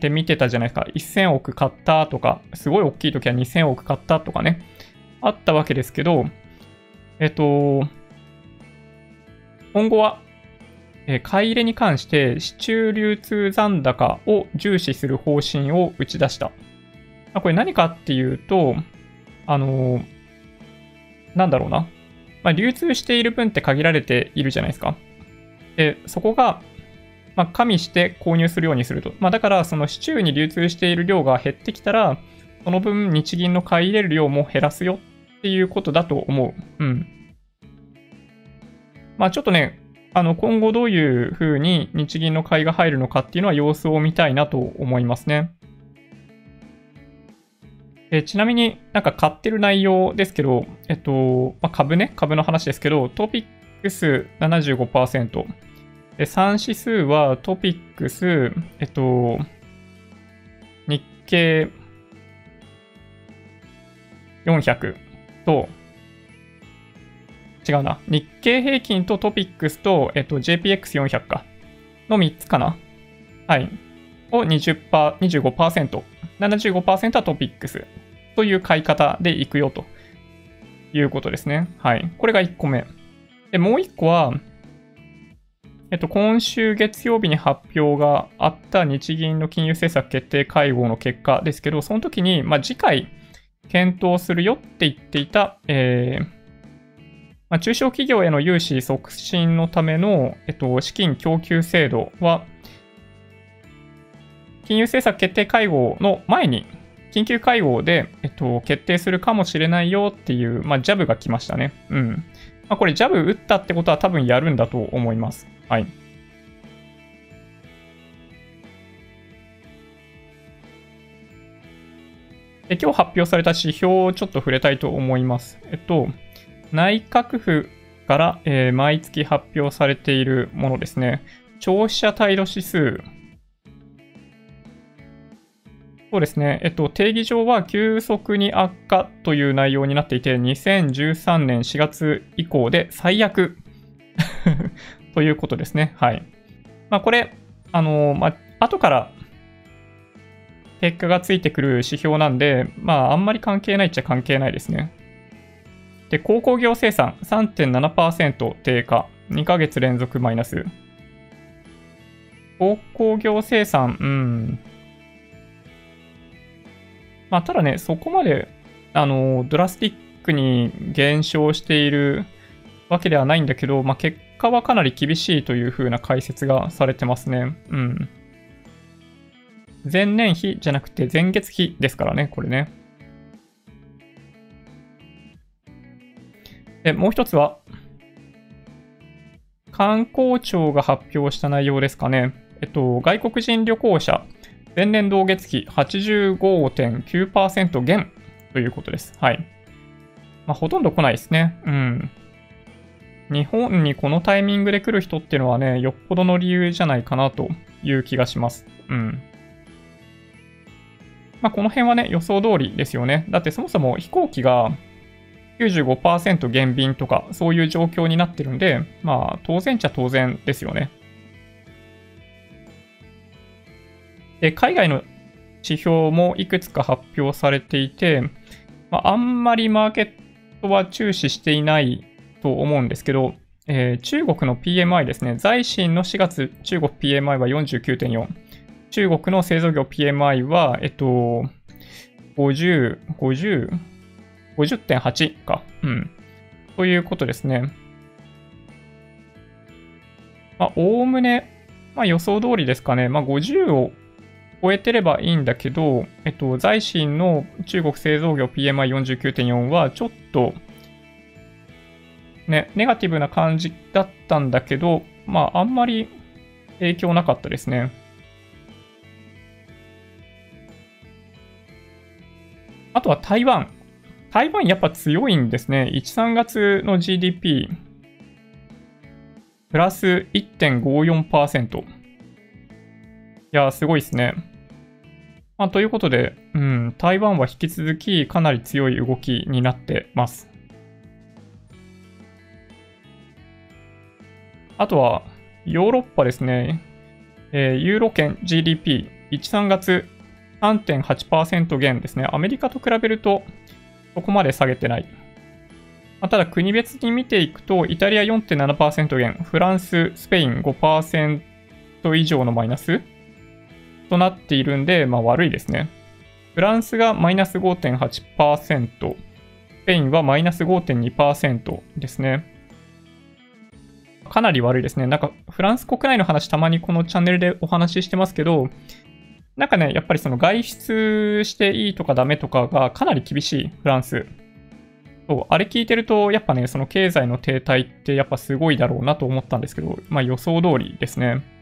Speaker 1: で見てたじゃないですか。1000億買ったとか、すごい大きい時は2000億買ったとかね、あったわけですけど、えっと、今後は、え買い入れに関して市中流通残高を重視する方針を打ち出した。これ何かっていうと、あのなんだろうな。まあ、流通している分って限られているじゃないですか。で、そこがまあ、加味して購入するようにすると。まあ、だから、その市中に流通している量が減ってきたら、その分日銀の買い入れる量も減らすよっていうことだと思う。うん。まあ、ちょっとね、あの、今後どういう風に日銀の買いが入るのかっていうのは様子を見たいなと思いますね。えちなみになんか買ってる内容ですけど、えっと、まあ、株ね、株の話ですけど、トピックス75%。で、3指数はトピックス、えっと、日経400と、違うな。日経平均とトピックスと、えっと、JPX400 か。の3つかな。はい。を20%、25%。75%はトピックス。という買い方でいくよということですね。はい。これが1個目。で、もう1個は、えっと、今週月曜日に発表があった日銀の金融政策決定会合の結果ですけど、その時に、まあ、次回検討するよって言っていた、えーまあ、中小企業への融資促進のための、えっと、資金供給制度は、金融政策決定会合の前に、緊急会合で、えっと、決定するかもしれないよっていう、まあ、ジャブが来ましたね。うん。まあ、これ、ジャブ打ったってことは多分やるんだと思います。はい。で今日発表された指標をちょっと触れたいと思います。えっと、内閣府から、えー、毎月発表されているものですね。消費者態度指数そうですね。えっと、定義上は急速に悪化という内容になっていて、2013年4月以降で最悪 ということですね。はい。まあ、これ、あの、まあ、後から結果がついてくる指標なんで、まあ、あんまり関係ないっちゃ関係ないですね。で、鉱工業生産3.7%低下。2ヶ月連続マイナス。鉱工業生産、うん。まあ、ただね、そこまで、あの、ドラスティックに減少しているわけではないんだけど、まあ、結果はかなり厳しいという風な解説がされてますね。うん。前年比じゃなくて前月比ですからね、これね。で、もう一つは、観光庁が発表した内容ですかね。えっと、外国人旅行者前年同月比85.9%減ということです。はい。まあ、ほとんど来ないですね。うん。日本にこのタイミングで来る人っていうのはね、よっぽどの理由じゃないかなという気がします。うん。まあ、この辺はね、予想通りですよね。だってそもそも飛行機が95%減便とか、そういう状況になってるんで、まあ、当然ちゃ当然ですよね。で、海外の指標もいくつか発表されていて、まあ、あんまりマーケットは注視していないと思うんですけど、えー、中国の PMI ですね。在新の4月、中国 PMI は49.4。中国の製造業 PMI は、えっと、50、50、50.8か。うん。ということですね。まあ、おおむね、まあ予想通りですかね。まあ50を超えてればいいんだけど、えっと、在新の中国製造業 PMI49.4 はちょっと、ね、ネガティブな感じだったんだけど、まあ、あんまり影響なかったですね。あとは台湾。台湾やっぱ強いんですね。1、3月の GDP、プラス1.54%。いや、すごいですね。まあ、ということで、うん、台湾は引き続きかなり強い動きになってます。あとは、ヨーロッパですね。えー、ユーロ圏 GDP、1、3月3.8%減ですね。アメリカと比べると、そこまで下げてない。まあ、ただ、国別に見ていくと、イタリア4.7%減、フランス、スペイン5%以上のマイナスとなっているんで、まあ悪いですね。フランスがマイナス5.8%、スペインはマイナス5.2%ですね。かなり悪いですね。なんか、フランス国内の話たまにこのチャンネルでお話ししてますけど、なんかね、やっぱりその外出していいとかダメとかがかなり厳しい、フランス。そう、あれ聞いてると、やっぱね、その経済の停滞ってやっぱすごいだろうなと思ったんですけど、まあ予想通りですね。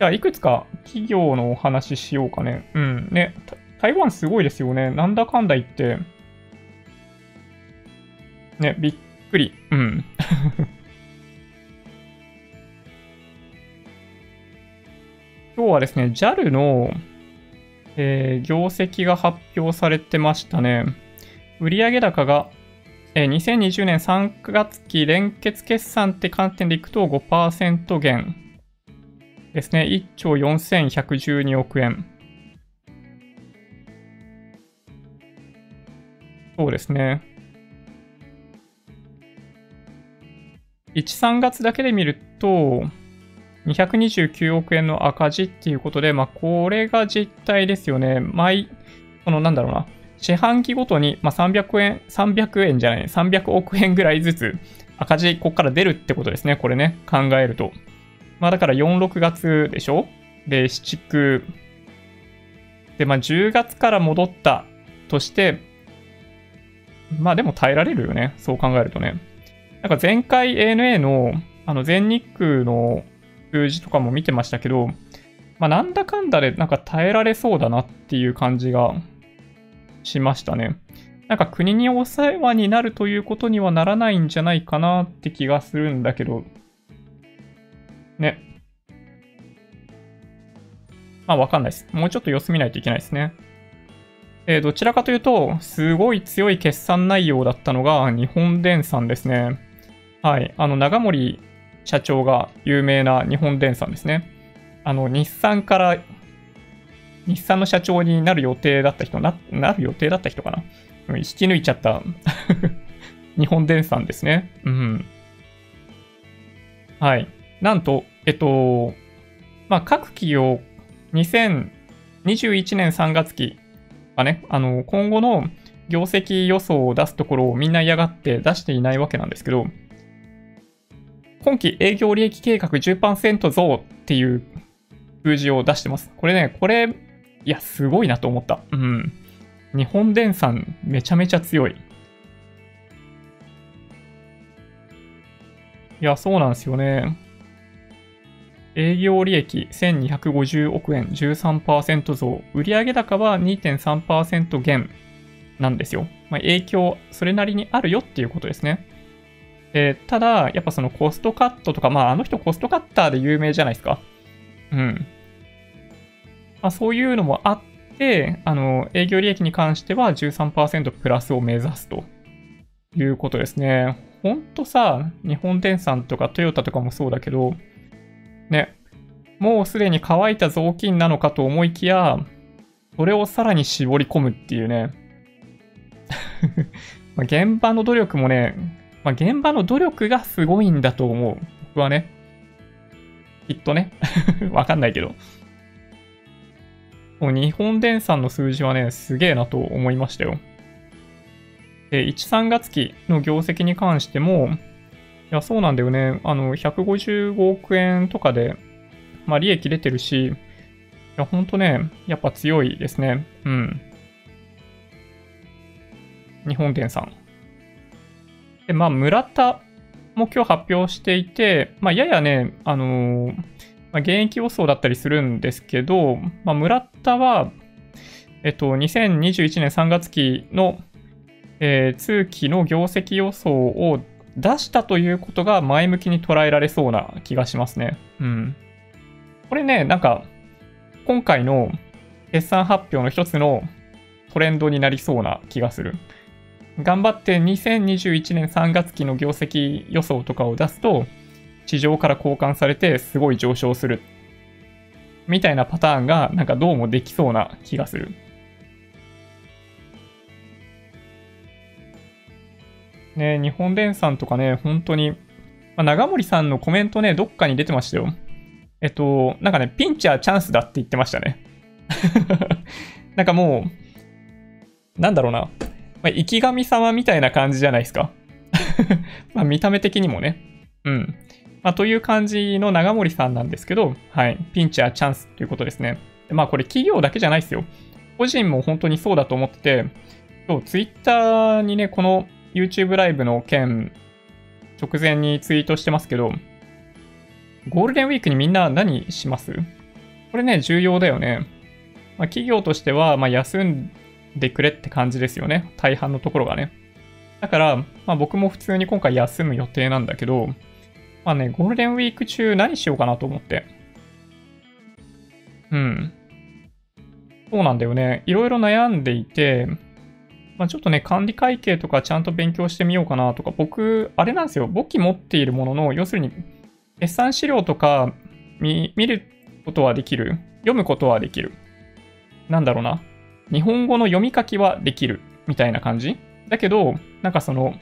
Speaker 1: じゃあ、いくつか企業のお話ししようかね。うん。ね、台湾すごいですよね。なんだかんだ言って。ね、びっくり。うん。今日はですね、JAL の、えー、業績が発表されてましたね。売上高が、えー、2020年3月期連結決算って観点でいくと5%減ですね。1兆4112億円。そうですね。1、3月だけで見ると、229億円の赤字っていうことで、まあ、これが実態ですよね。毎、このなんだろうな、四半期ごとに、まあ、300円、300円じゃない、300億円ぐらいずつ赤字、ここから出るってことですね。これね、考えると。まあ、だから4、6月でしょ？で、7、9。で、まあ、10月から戻ったとして、まあでも耐えられるよね。そう考えるとね。なんか前回 ANA のあの全日空の数字とかも見てましたけど、まあ、なんだかんだでなんか耐えられそうだなっていう感じがしましたね。なんか国にお世話になるということにはならないんじゃないかなって気がするんだけど、ね。まあわかんないです。もうちょっと様子見ないといけないですね。え、どちらかというと、すごい強い決算内容だったのが日本電産ですね。はい。あの、長森社長が有名な日本電産ですね。あの、日産から、日産の社長になる予定だった人、な、なる予定だった人かな。うん引き抜いちゃった 日本電産ですね。うん。はい。なんと、えっと、まあ、各企業、2021年3月期がね、あの、今後の業績予想を出すところをみんな嫌がって出していないわけなんですけど、今期営業利益計画10%増っていう数字を出してます。これね、これ、いや、すごいなと思った。うん。日本電産めちゃめちゃ強い。いや、そうなんですよね。営業利益1250億円13%増。売上高は2.3%減なんですよ。まあ、影響、それなりにあるよっていうことですね。えー、ただ、やっぱそのコストカットとか、まああの人コストカッターで有名じゃないですか。うん。まあそういうのもあって、あの、営業利益に関しては13%プラスを目指すということですね。ほんとさ、日本電産とかトヨタとかもそうだけど、ね、もうすでに乾いた雑巾なのかと思いきや、それをさらに絞り込むっていうね。ま現場の努力もね、まあ、現場の努力がすごいんだと思う。僕はね。きっとね。わかんないけど。もう日本電産の数字はね、すげえなと思いましたよ。で、1、3月期の業績に関しても、や、そうなんだよね。あの、155億円とかで、まあ、利益出てるし、いや、ほんとね、やっぱ強いですね。うん。日本電産。で、まあ、村田も今日発表していて、まあ、ややね、あのー、まあ、現役予想だったりするんですけど、まあ、村田は、えっと、2021年3月期の、えー、通期の業績予想を出したということが前向きに捉えられそうな気がしますね。うん。これね、なんか、今回の決算発表の一つのトレンドになりそうな気がする。頑張って2021年3月期の業績予想とかを出すと、市場から交換されてすごい上昇する。みたいなパターンがなんかどうもできそうな気がする。ね日本電産とかね、本当に、まあ、長森さんのコメントね、どっかに出てましたよ。えっと、なんかね、ピンチはチャンスだって言ってましたね。なんかもう、なんだろうな。まあ、生き神様みたいな感じじゃないですか。ま見た目的にもね。うん。まあという感じの長森さんなんですけど、はい。ピンチはチャンスということですね。まあこれ企業だけじゃないですよ。個人も本当にそうだと思ってて、そう、ツイッターにね、この YouTube ライブの件、直前にツイートしてますけど、ゴールデンウィークにみんな何します？これね、重要だよね。まあ、企業としては、まあ、休んでくれって感じですよね。大半のところがね。だから、まあ、僕も普通に今回休む予定なんだけど、まあね、ゴールデンウィーク中何しようかなと思って。うん。そうなんだよね。いろいろ悩んでいて、まあ、ちょっとね、管理会計とかちゃんと勉強してみようかなとか、僕、あれなんですよ。簿記持っているものの、要するに、決算資料とか見ることはできる。読むことはできる。なんだろうな。日本語の読み書きはできる。みたいな感じだけど、なんかその、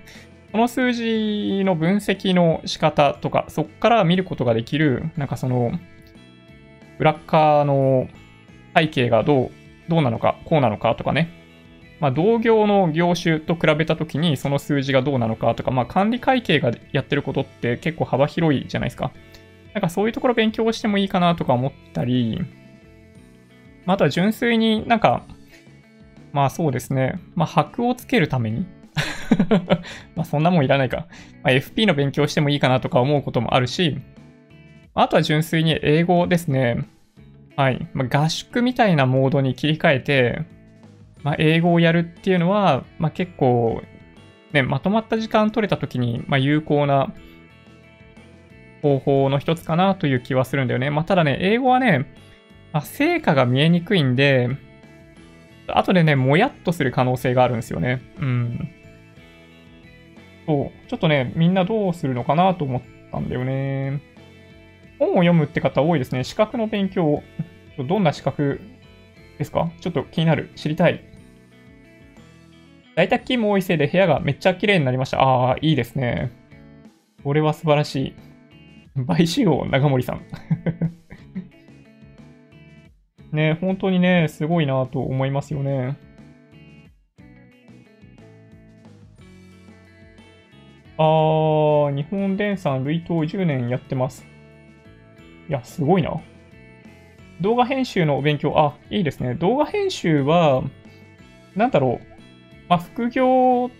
Speaker 1: この数字の分析の仕方とか、そっから見ることができる、なんかその、裏側の背景がどう、どうなのか、こうなのかとかね。まあ、同業の業種と比べたときにその数字がどうなのかとか、まあ、管理会計がやってることって結構幅広いじゃないですか。なんかそういうところ勉強してもいいかなとか思ったり、まあ、とは純粋になんか、まあそうですね、まあ箔をつけるために まあそんなもんいらないか。まあ、FP の勉強してもいいかなとか思うこともあるし、あとは純粋に英語ですね。はい。まあ、合宿みたいなモードに切り替えて、まあ、英語をやるっていうのは、まあ、結構、ね、まとまった時間取れた時に、まあ、有効な方法の一つかなという気はするんだよね。まあ、ただね、英語はね、まあ、成果が見えにくいんで、後でね、もやっとする可能性があるんですよね。うん。そう。ちょっとね、みんなどうするのかなと思ったんだよね。本を読むって方多いですね。資格の勉強。どんな資格ですか？ちょっと気になる。知りたい。在宅勤務多いせいで部屋がめっちゃ綺麗になりました。ああ、いいですね。これは素晴らしい。買収王、長森さん。ね、本当にね、すごいなと思いますよね。あー、日本電産類当10年やってます。いや、すごいな。動画編集のお勉強、あ、いいですね。動画編集は、なんだろう。まあ、副業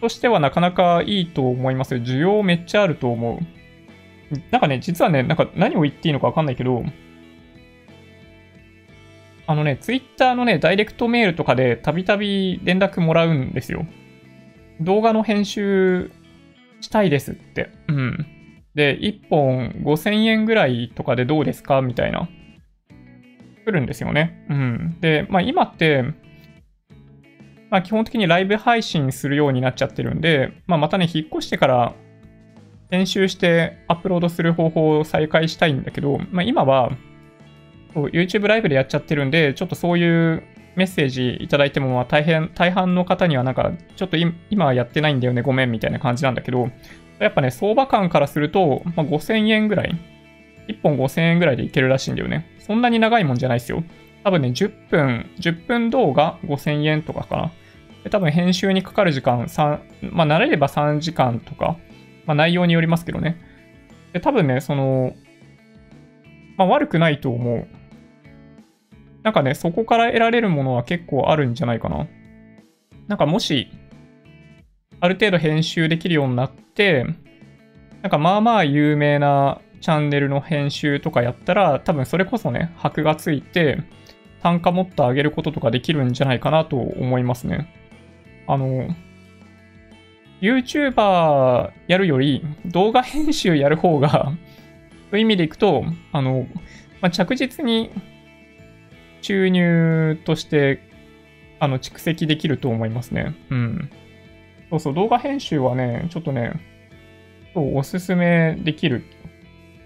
Speaker 1: としてはなかなかいいと思いますよ。需要めっちゃあると思う。なんかね、実はね、なんか何を言っていいのかわかんないけど、あのね、ツイッターのね、ダイレクトメールとかでたびたび連絡もらうんですよ。動画の編集したいですって。うん。で、1本5000円ぐらいとかでどうですかみたいな。来るんですよね。うん。で、まあ今って、まあ基本的にライブ配信するようになっちゃってるんで、まあまたね、引っ越してから編集してアップロードする方法を再開したいんだけど、まあ今は、YouTube ライブでやっちゃってるんで、ちょっとそういうメッセージいただいても、大変、大半の方にはなんか、ちょっと今はやってないんだよね、ごめんみたいな感じなんだけど、やっぱね、相場感からすると、まあ、5000円ぐらい、1本5000円ぐらいでいけるらしいんだよね。そんなに長いもんじゃないですよ。多分ね、10分、10分動画5000円とかかな。で多分編集にかかる時間3、まあ慣れれば3時間とか、まあ内容によりますけどね。で、多分ね、その、まあ悪くないと思う。なんかね、そこから得られるものは結構あるんじゃないかな。なんかもし、ある程度編集できるようになって、なんかまあまあ有名なチャンネルの編集とかやったら、多分それこそね、箔がついて、単価もっと上げることとかできるんじゃないかなと思いますね。あの、YouTuber やるより動画編集やる方が そういう意味でいくと、あの、まあ、着実に収入としてあの蓄積できると思いますね。うん。そうそう、動画編集はね、ちょっとね、おすすめできる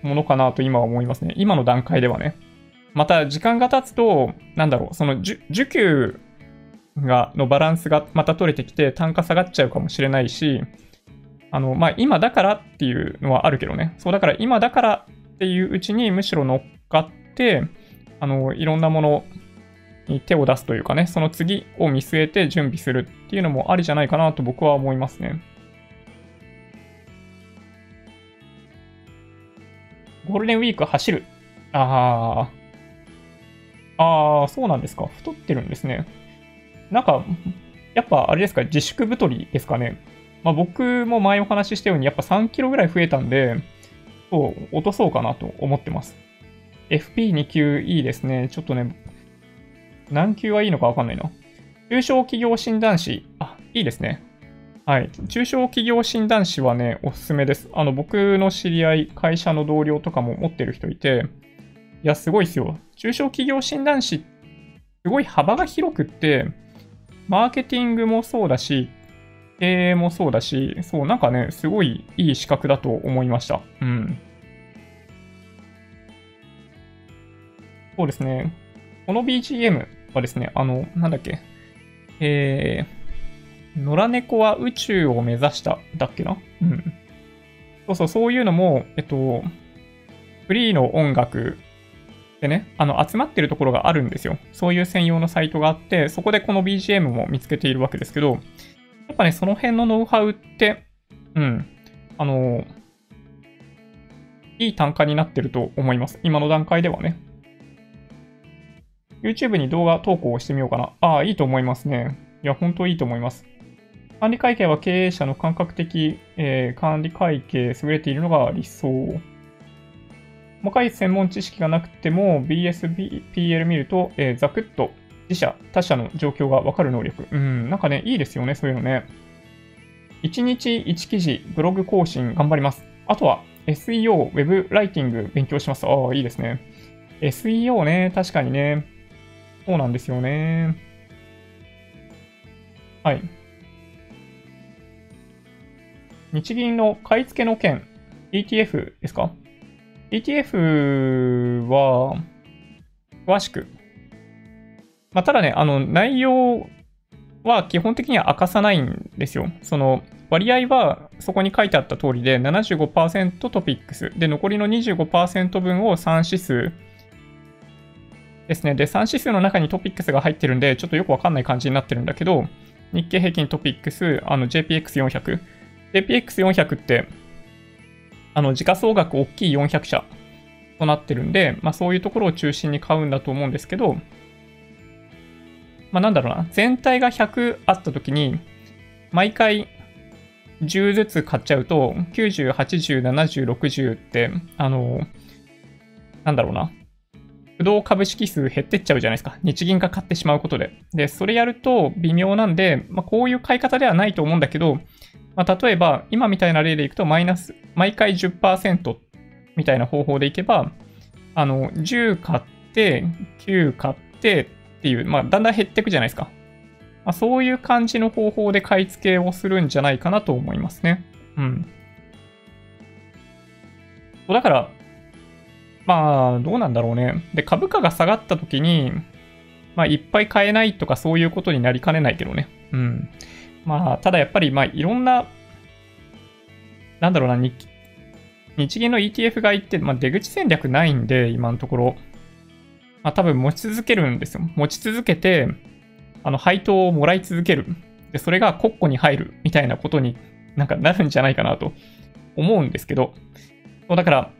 Speaker 1: ものかなと今は思いますね。今の段階ではね。また時間が経つと、なんだろう、その受給が、のバランスがまた取れてきて単価下がっちゃうかもしれないし、あの、まあ、今だからっていうのはあるけどね。そう、だから今だからっていううちにむしろ乗っかって、あの、いろんなものに手を出すというかね、その次を見据えて準備するっていうのもありじゃないかなと僕は思いますね。ゴールデンウィーク走る。ああ。ああ、そうなんですか。太ってるんですね。なんか、やっぱあれですか、自粛太りですかね。まあ僕も前お話ししたように、やっぱ3キロぐらい増えたんで、そう、落とそうかなと思ってます。FP2 級いいですね。ちょっとね、何級はいいのかわかんないな。中小企業診断士。あ、いいですね。はい。中小企業診断士はね、おすすめです。あの、僕の知り合い、会社の同僚とかも持ってる人いて、いや、すごいですよ。中小企業診断士、すごい幅が広くって、マーケティングもそうだし、経営もそうだし、そう、なんかね、すごいいい資格だと思いました。うん。そうですね。この BGM はですね、あの、なんだっけ。えー、野良猫は宇宙を目指しただっけな？うん。そうそう、そういうのも、えっと、フリーの音楽でね、あの、集まってるところがあるんですよ。そういう専用のサイトがあって、そこでこの BGM も見つけているわけですけど、やっぱね、その辺のノウハウって、うん、あの、いい単価になってると思います。今の段階ではね。YouTube に動画投稿をしてみようかな。ああ、いいと思いますね。いや、本当いいと思います。管理会計は経営者の感覚的、えー、管理会計優れているのが理想。細かい専門知識がなくても BSPL 見ると、えー、ざくっと自社、他社の状況がわかる能力。うん、なんかね、いいですよね、そういうのね。1日1記事、ブログ更新頑張ります。あとは SEO、ウェブライティング勉強します。ああ、いいですね。SEO ね、確かにね。そうなんですよね。はい。日銀の買い付けの件、ETF ですか？ETF は、詳しく。まあ、ただね、あの、内容は基本的には明かさないんですよ。その、割合はそこに書いてあった通りで75%トピックス。で、残りの25%分を3指数ですね。で、3指数の中にトピックスが入ってるんで、ちょっとよくわかんない感じになってるんだけど、日経平均トピックス、あの JPX400。JPX400 って、あの、時価総額大きい400社となってるんで、まあそういうところを中心に買うんだと思うんですけど、まあなんだろうな、全体が100あった時に、毎回10ずつ買っちゃうと、90、80、70、60って、あの、なんだろうな、不動株式数減ってっちゃうじゃないですか。日銀が買ってしまうことで。で、それやると微妙なんで、まあ、こういう買い方ではないと思うんだけど、まあ、例えば、今みたいな例でいくと、マイナス、毎回10%みたいな方法でいけば、あの、10買って、9買ってっていう、まあ、だんだん減っていくじゃないですか。まあ、そういう感じの方法で買い付けをするんじゃないかなと思いますね。うん。だから、まあ、どうなんだろうね。で、株価が下がった時に、まあ、いっぱい買えないとかそういうことになりかねないけどね。うん。まあ、ただやっぱり、まあ、いろんな、なんだろうな、日日銀の ETF 買いって、まあ、出口戦略ないんで、今のところ。まあ、多分持ち続けるんですよ。持ち続けて、あの、配当をもらい続ける。で、それが国庫に入るみたいなことになんかなるんじゃないかなと思うんですけど。そうだから、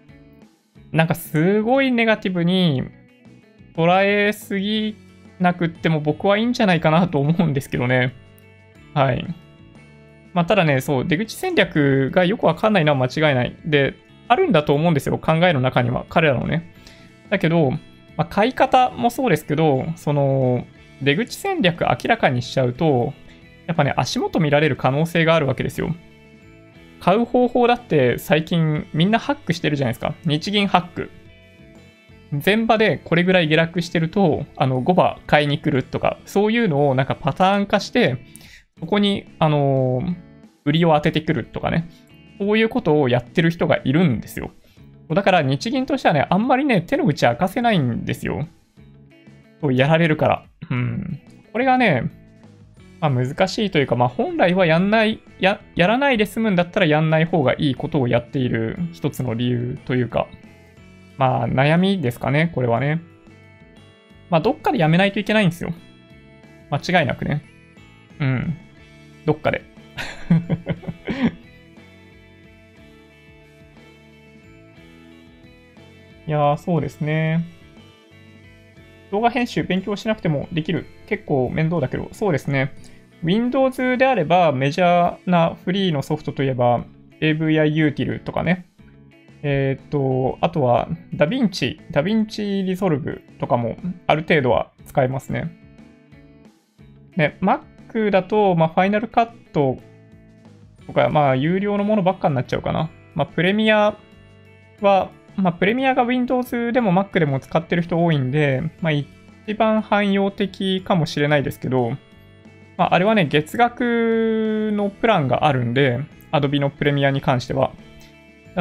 Speaker 1: なんかすごいネガティブに捉えすぎなくっても僕はいいんじゃないかなと思うんですけどね。はい。まあ、ただね、そう、出口戦略がよくわかんないのは間違いない。で、あるんだと思うんですよ、考えの中には、彼らのね。だけど、まあ、買い方もそうですけど、その、出口戦略明らかにしちゃうと、やっぱね、足元見られる可能性があるわけですよ。買う方法だって最近みんなハックしてるじゃないですか。日銀ハック。前場でこれぐらい下落してると、あの、5場買いに来るとか、そういうのをなんかパターン化して、そこに、あのー、売りを当ててくるとかね、そういうことをやってる人がいるんですよ。だから日銀としてはね、あんまりね、手の内明かせないんですよ。やられるから。うん。これがね、まあ、難しいというか、まあ、本来はやんない、や、やらないで済むんだったらやんない方がいいことをやっている一つの理由というか、まあ、悩みですかね、これはね。まあ、どっかでやめないといけないんですよ。間違いなくね。うん。どっかで。いやー、そうですね。動画編集勉強しなくてもできる。結構面倒だけど、そうですね。Windows であればメジャーなフリーのソフトといえば AVI Util とかね。えっ、と、あとは DaVinci、DaVinci Resolve とかもある程度は使えますね。ね、Mac だと、まあ、Final Cut とか、まあ、有料のものばっかになっちゃうかな。まあ、プレミアは、まあ、プレミアが Windows でも Mac でも使ってる人多いんで、まあ、一番汎用的かもしれないですけど、まあ、あれはね、月額のプランがあるんで、Adobe のプレミアに関しては。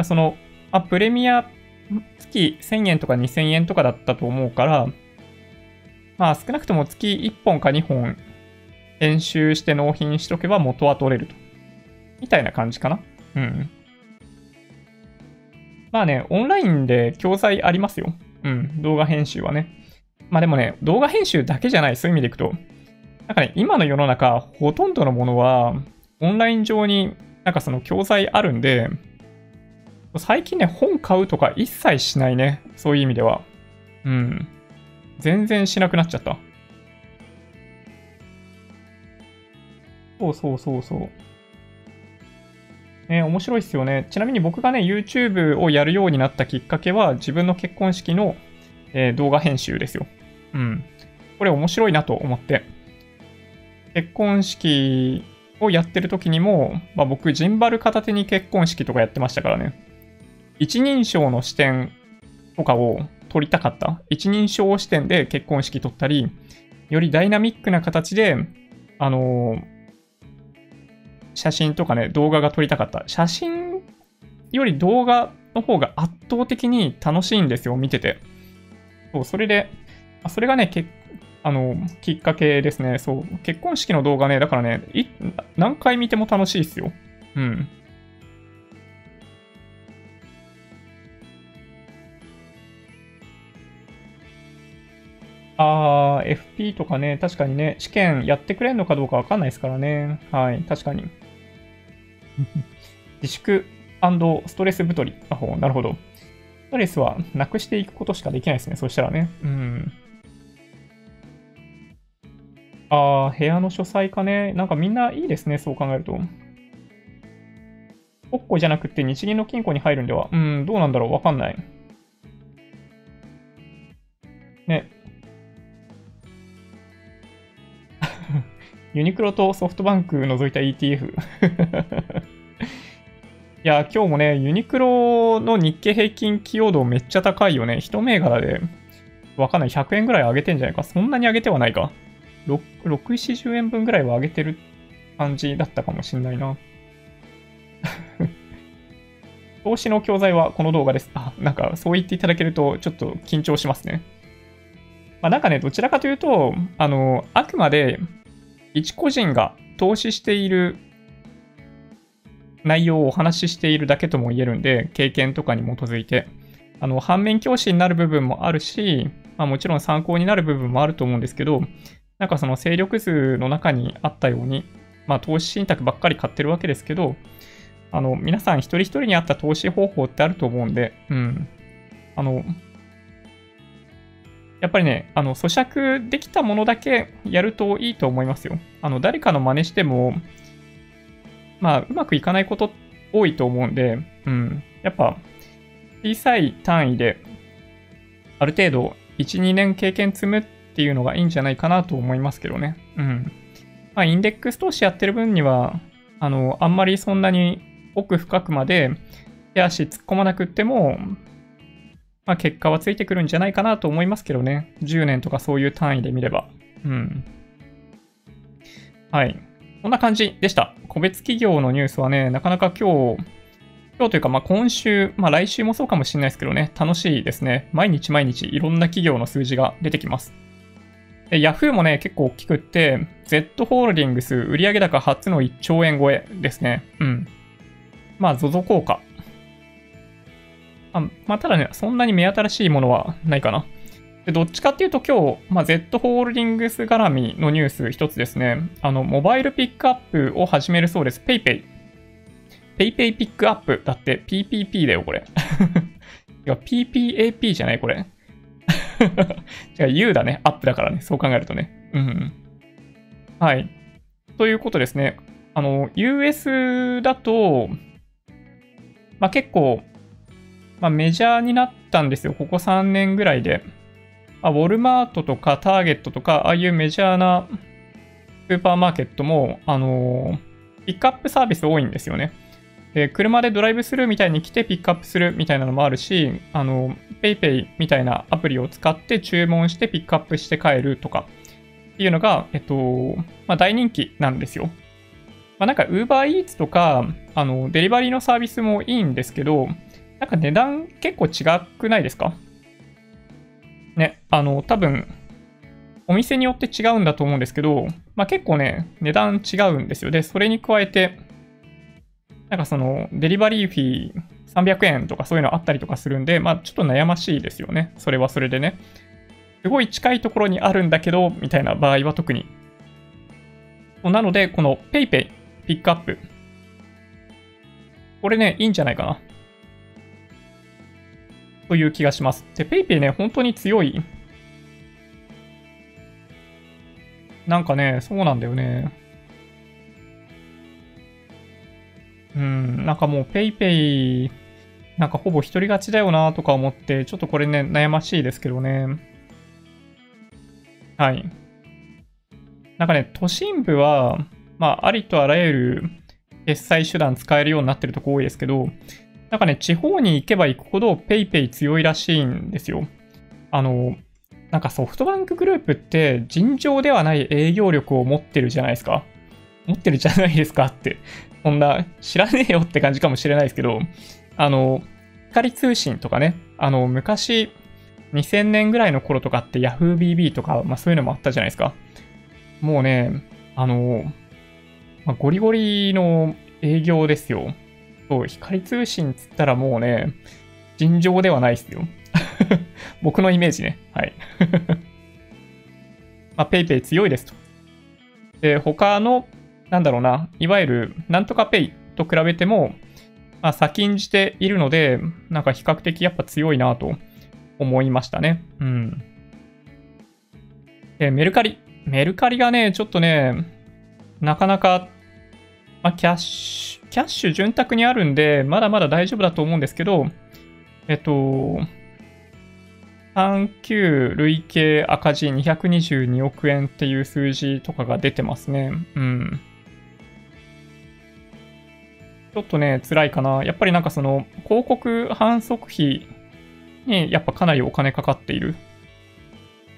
Speaker 1: その、あ、プレミア月1000円とか2000円とかだったと思うから、まあ少なくとも月1本か2本編集して納品しとけば元は取れると。みたいな感じかな。うん。まあね、オンラインで教材ありますよ。うん、動画編集はね。まあでもね、動画編集だけじゃない、そういう意味でいくと。なんかね、今の世の中、ほとんどのものは、オンライン上になんかその教材あるんで、最近ね、本買うとか一切しないね。そういう意味では。うん。全然しなくなっちゃった。そうそうそうそう。ね、面白いっすよね。ちなみに僕がね、YouTube をやるようになったきっかけは、自分の結婚式の、えー、動画編集ですよ。うん。これ面白いなと思って。結婚式をやってる時にも、まあ、僕、ジンバル片手に結婚式とかやってましたからね。一人称の視点とかを撮りたかった。一人称視点で結婚式撮ったり、よりダイナミックな形で、あのー、写真とかね、動画が撮りたかった。写真より動画の方が圧倒的に楽しいんですよ、見てて。そう、それで、それがね、けあの、きっかけですね。そう、結婚式の動画ね、だからね、い何回見ても楽しいっすよ。うん。あー、FP とかね、確かにね、試験やってくれんのかどうかわかんないですからね。はい、確かに。自粛ストレス太り。あほう、なるほど。ストレスはなくしていくことしかできないですね。そしたらね。うん。あー、部屋の書斎かね。なんかみんないいですね。そう考えると。国庫じゃなくて日銀の金庫に入るんでは。うん、どうなんだろう。わかんない。ね。ユニクロとソフトバンク除いた ETF いや、今日もね、ユニクロの日経平均寄与度めっちゃ高いよね。一銘柄で、わかんない。100円ぐらい上げてんじゃないか。そんなに上げてはないか。6、6、40円分ぐらいは上げてる感じだったかもしんないな。投資の教材はこの動画です。あ、なんかそう言っていただけるとちょっと緊張しますね。まあなんかね、どちらかというと、あの、あくまで一個人が投資している内容をお話ししているだけとも言えるんで、経験とかに基づいて、あの、反面教師になる部分もあるし、まあもちろん参考になる部分もあると思うんですけど、なんかその勢力図の中にあったように、まあ投資信託ばっかり買ってるわけですけど、あの、皆さん一人一人に合った投資方法ってあると思うんで、うん。あの、やっぱりね、あの、咀嚼できたものだけやるといいと思いますよ。あの、誰かの真似しても、まあ、うまくいかないこと多いと思うんで、うん。やっぱ、小さい単位で、ある程度、1、2年経験積むっていうのがいいんじゃないかなと思いますけどね。うん。まあ、インデックス投資やってる分には、あの、あんまりそんなに奥深くまで手足突っ込まなくっても、まあ、結果はついてくるんじゃないかなと思いますけどね。10年とかそういう単位で見れば。うん。はい。こんな感じでした。個別企業のニュースはね、なかなか今日、今日というか、まあ、今週、まあ、来週もそうかもしれないですけどね、楽しいですね。毎日毎日いろんな企業の数字が出てきます。で Yahoo もね、結構大きくって、Z ホールディングス売上高初の1兆円超えですね。うん。まあ、ZOZO 効果あまあ、ただね、そんなに目新しいものはないかな。でどっちかっていうと今日、まあ、Z ホールディングス絡みのニュース一つですね。あの、モバイルピックアップを始めるそうです。PayPay。PayPay ピックアップだって PPP だよ、これ。いや、PPAP じゃないこれ。違う、U だね。アップだからね。そう考えるとね。うん。はい。ということですね。あの、US だと、まあ、結構、まあ、メジャーになったんですよ。ここ3年ぐらいで。あ、ウォルマートとかターゲットとか、ああいうメジャーなスーパーマーケットも、あのー、ピックアップサービス多いんですよね。で、車でドライブスルーみたいに来てピックアップするみたいなのもあるし、あの、PayPay みたいなアプリを使って注文してピックアップして帰るとかっていうのが、えっと、まあ、大人気なんですよ。まあ、なんか UberEats とか、あの、デリバリーのサービスもいいんですけど、なんか値段結構違くないですか？ね、あの、多分、お店によって違うんだと思うんですけど、まあ、結構ね、値段違うんですよ。で、それに加えて、なんかその、デリバリーフィー300円とかそういうのあったりとかするんで、まあ、ちょっと悩ましいですよね。それはそれでね。すごい近いところにあるんだけど、みたいな場合は特に。なので、この PayPay ピックアップ。これね、いいんじゃないかな。という気がします。で、PayPay ね、本当に強い。なんかね、そうなんだよね。うん、なんかもう PayPay、なんかほぼ一人勝ちだよなとか思って、ちょっとこれね、悩ましいですけどね。はい。なんかね、都心部は、まあ、ありとあらゆる決済手段使えるようになってるとこ多いですけど、なんかね、地方に行けば行くほど PayPay 強いらしいんですよ。あの、なんかソフトバンクグループって尋常ではない営業力を持ってるじゃないですか。持ってるじゃないですかって。そんな知らねえよって感じかもしれないですけど、あの、光通信とかね、あの、昔、2000年ぐらいの頃とかって YahooBB とか、まあそういうのもあったじゃないですか。もうね、あの、まあ、ゴリゴリの営業ですよ。そう、光通信っつったらもうね、尋常ではないですよ。僕のイメージね。はい。まあ、PayPay 強いですと。で、他のなんだろうな、いわゆるなんとかペイと比べても、まあ、先んじているので、なんか比較的やっぱ強いなと思いましたね。うん。で、メルカリ。メルカリがね、ちょっとね、なかなか、まあ、キャッシュ、キャッシュ潤沢にあるんで、まだまだ大丈夫だと思うんですけど、えっと、3級累計赤字222億円っていう数字とかが出てますね。うん。ちょっとね、辛いかな。やっぱりなんかその、広告反則費にやっぱかなりお金かかっている。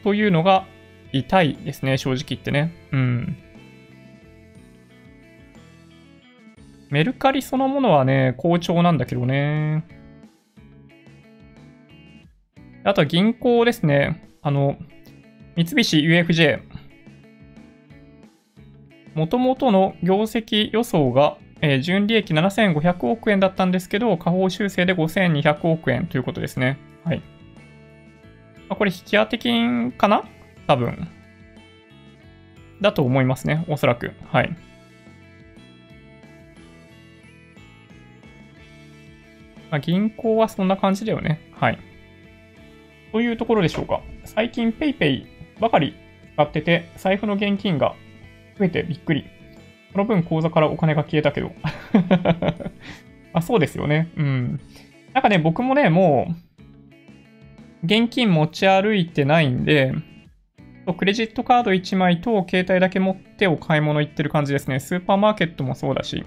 Speaker 1: というのが痛いですね、正直言ってね。うん。メルカリそのものはね、好調なんだけどね。あとは銀行ですね。あの、三菱 UFJ。もともとの業績予想がえー、純利益7500億円だったんですけど、下方修正で5200億円ということですね。はい。まあ、これ、引き当て金かな？多分。だと思いますね。おそらく。はい。まあ、銀行はそんな感じだよね。はい。というところでしょうか。最近 PayPay ばかり使ってて、財布の現金が増えてびっくり。その分口座からお金が消えたけど。あ、そうですよね。うん。なんかね、僕もね、もう、現金持ち歩いてないんで、クレジットカード1枚と携帯だけ持ってお買い物行ってる感じですね。スーパーマーケットもそうだし。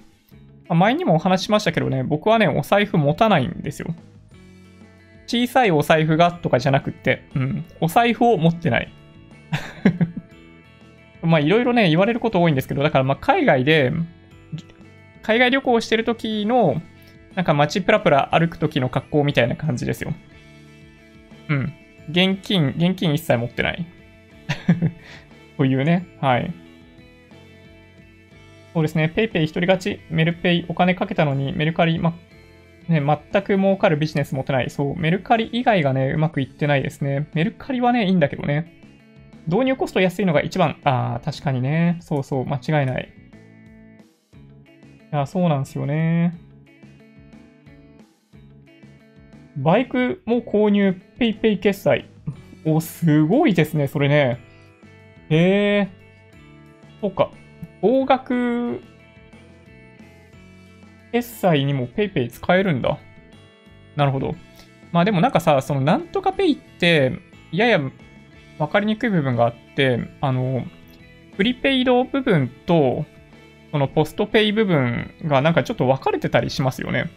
Speaker 1: 前にもお話しましたけどね、僕はね、お財布持たないんですよ。小さいお財布がとかじゃなくって、うん、お財布を持ってない。まあいろいろね、言われること多いんですけど、だからまあ海外で、海外旅行してる時の、なんか街プラプラ歩く時の格好みたいな感じですよ。うん。現金、現金一切持ってない。というね。はい。そうですね。PayPay 一人勝ち、メルペイお金かけたのにメルカリ、ま、ね、全く儲かるビジネス持てない。そう、メルカリ以外がね、うまくいってないですね。メルカリはね、いいんだけどね。導入コスト安いのが一番。ああ、確かにね。そうそう、間違いない。いや、そうなんですよね。バイクも購入 PayPay 決済。お、すごいですね、それね。へえ。そうか。高額決済にも PayPay 使えるんだ。なるほど。まあでもなんかさ、そのなんとか Pay って、やや分かりにくい部分があって、あの、プリペイド部分と、そのポストペイ部分がなんかちょっと分かれてたりしますよね。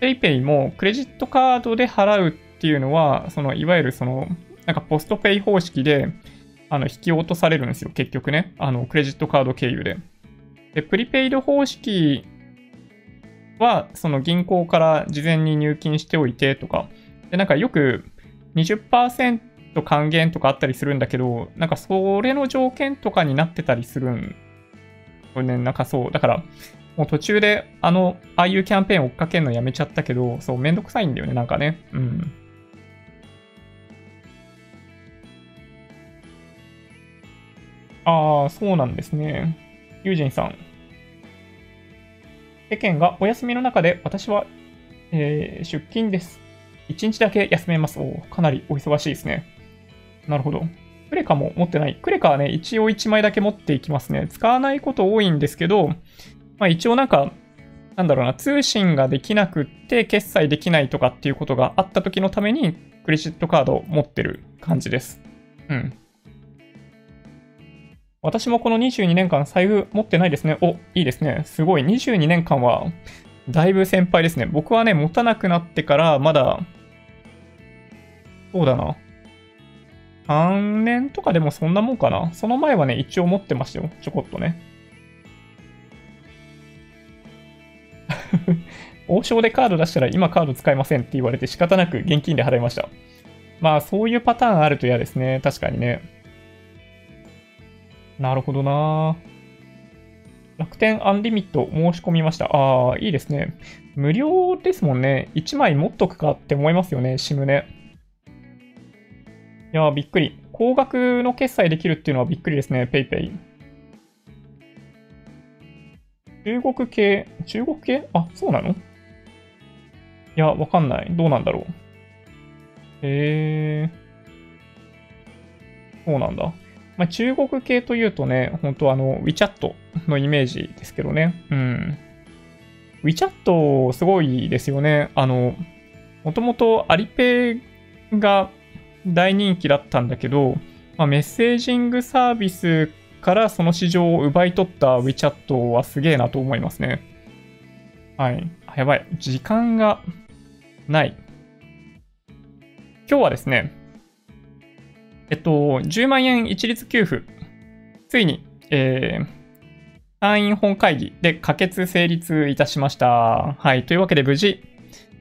Speaker 1: PayPay もクレジットカードで払うっていうのは、そのいわゆるその、なんかポストペイ方式で、あの、引き落とされるんですよ、結局ね。あの、クレジットカード経由で。で、プリペイド方式は、その銀行から事前に入金しておいてとか、で、なんかよく20%還元とかあったりするんだけど、なんかそれの条件とかになってたりするん。これね、なんかそう。だから、もう途中で、あの、ああいうキャンペーン追っかけるのやめちゃったけど、そう、めんどくさいんだよね、なんかね。うん。ああ、そうなんですね。ユージンさん。世間がお休みの中で私は、えー、出勤です。1日だけ休めます。おかなりお忙しいですね。なるほど。クレカも持ってない。クレカはね、一応1枚だけ持っていきますね。使わないこと多いんですけど、まあ一応なんか、なんだろうな、通信ができなくって決済できないとかっていうことがあった時のためにクレジットカードを持ってる感じです。うん。私もこの22年間財布持ってないですね。お、いいですね。すごい。22年間はだいぶ先輩ですね。僕はね、持たなくなってからまだ、そうだな。3年とかでもそんなもんかな。その前はね、一応持ってましたよ。ちょこっとね。王将でカード出したら今カード使えませんって言われて仕方なく現金で払いました。まあそういうパターンあると嫌ですね。確かにね。なるほどな楽天アンリミット申し込みました。ああ、いいですね。無料ですもんね。1枚持っとくかって思いますよね、SIM ね。いやびっくり。高額の決済できるっていうのはびっくりですね、PayPay。中国系、中国系？あ、そうなの？いや、わかんない。どうなんだろう。へえ。そうなんだ。まあ、中国系というとね、本当あの、WeChat のイメージですけどね。うん。WeChat すごいですよね。あの、もともとアリペイが大人気だったんだけど、まあ、メッセージングサービスからその市場を奪い取った WeChat はすげえなと思いますね。はい。やばい。時間がない。今日はですね、えっと、10万円一律給付、ついに、えー、参院本会議で可決成立いたしました。はい。というわけで無事、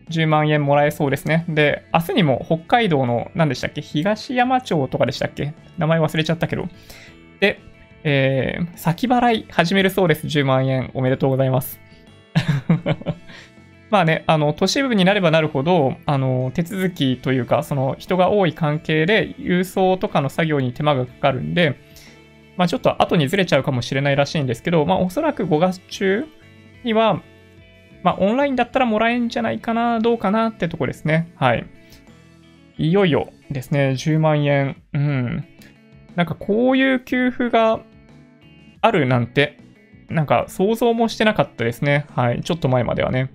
Speaker 1: 10万円もらえそうですね。で、明日にも北海道の、何でしたっけ東山町とかでしたっけ？名前忘れちゃったけど。で、えー、先払い始めるそうです。10万円。おめでとうございます。まあね、あの、都市部になればなるほど、あの、手続きというか、その人が多い関係で郵送とかの作業に手間がかかるんで、まあちょっと後にずれちゃうかもしれないらしいんですけど、まあおそらく5月中には、まあオンラインだったらもらえんじゃないかな、どうかなってとこですね。はい。いよいよですね、10万円。うん。なんかこういう給付があるなんて、なんか想像もしてなかったですね。はい。ちょっと前まではね。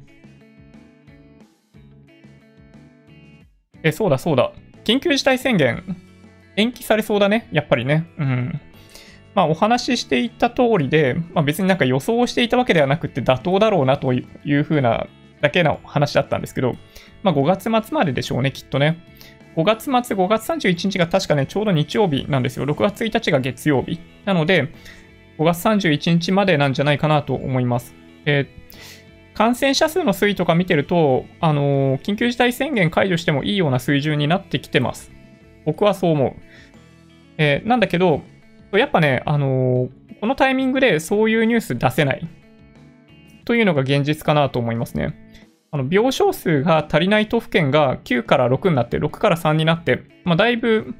Speaker 1: え、そうだそうだ。緊急事態宣言、延期されそうだね。やっぱりね。うん。まあ、お話ししていた通りで、まあ、別になんか予想していたわけではなくて妥当だろうなというふうなだけの話だったんですけど、まあ、5月末まででしょうね、きっとね。5月末、5月31日が確かね、ちょうど日曜日なんですよ。6月1日が月曜日。なので、5月31日までなんじゃないかなと思います。えー感染者数の推移とか見てると、あのー、緊急事態宣言解除してもいいような水準になってきてます。僕はそう思う。えー、なんだけど、やっぱね、あのー、このタイミングでそういうニュース出せない。というのが現実かなと思いますね。あの病床数が足りない都府県が9から6になって、6から3になって、まあ、だいぶ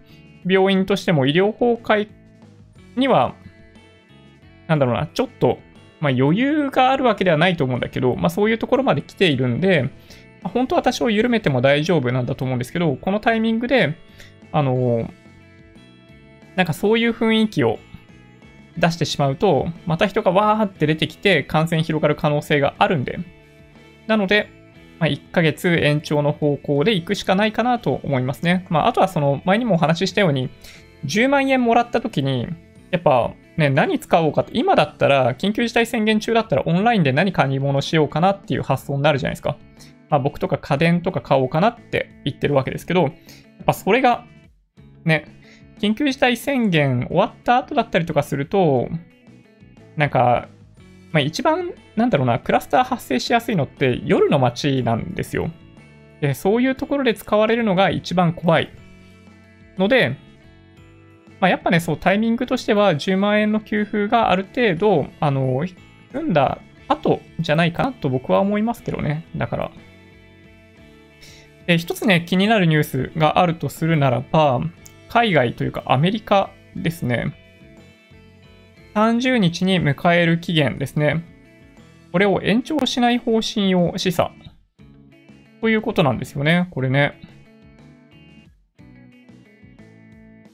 Speaker 1: 病院としても医療崩壊には、なんだろうな、ちょっとまあ、余裕があるわけではないと思うんだけど、まあ、そういうところまで来ているんで、本当は多少緩めても大丈夫なんだと思うんですけど、このタイミングで、あの、なんかそういう雰囲気を出してしまうと、また人がわーって出てきて感染広がる可能性があるんで、なので、まあ、1ヶ月延長の方向で行くしかないかなと思いますね。まあ、あとはその前にもお話ししたように、10万円もらった時に、やっぱね、何使おうかって、今だったら、緊急事態宣言中だったらオンラインで何買い物しようかなっていう発想になるじゃないですか。まあ僕とか家電とか買おうかなって言ってるわけですけど、やっぱそれが、ね、緊急事態宣言終わった後だったりとかすると、なんか、まあ一番、なんだろうな、クラスター発生しやすいのって夜の街なんですよ。で、そういうところで使われるのが一番怖い。ので、まあ、やっぱね、そう、タイミングとしては10万円の給付がある程度、あの、済んだ後じゃないかなと僕は思いますけどね。だから。で、一つね、気になるニュースがあるとするならば、海外というかアメリカですね。30日に迎える期限ですね。これを延長しない方針を示唆。ということなんですよね。これね。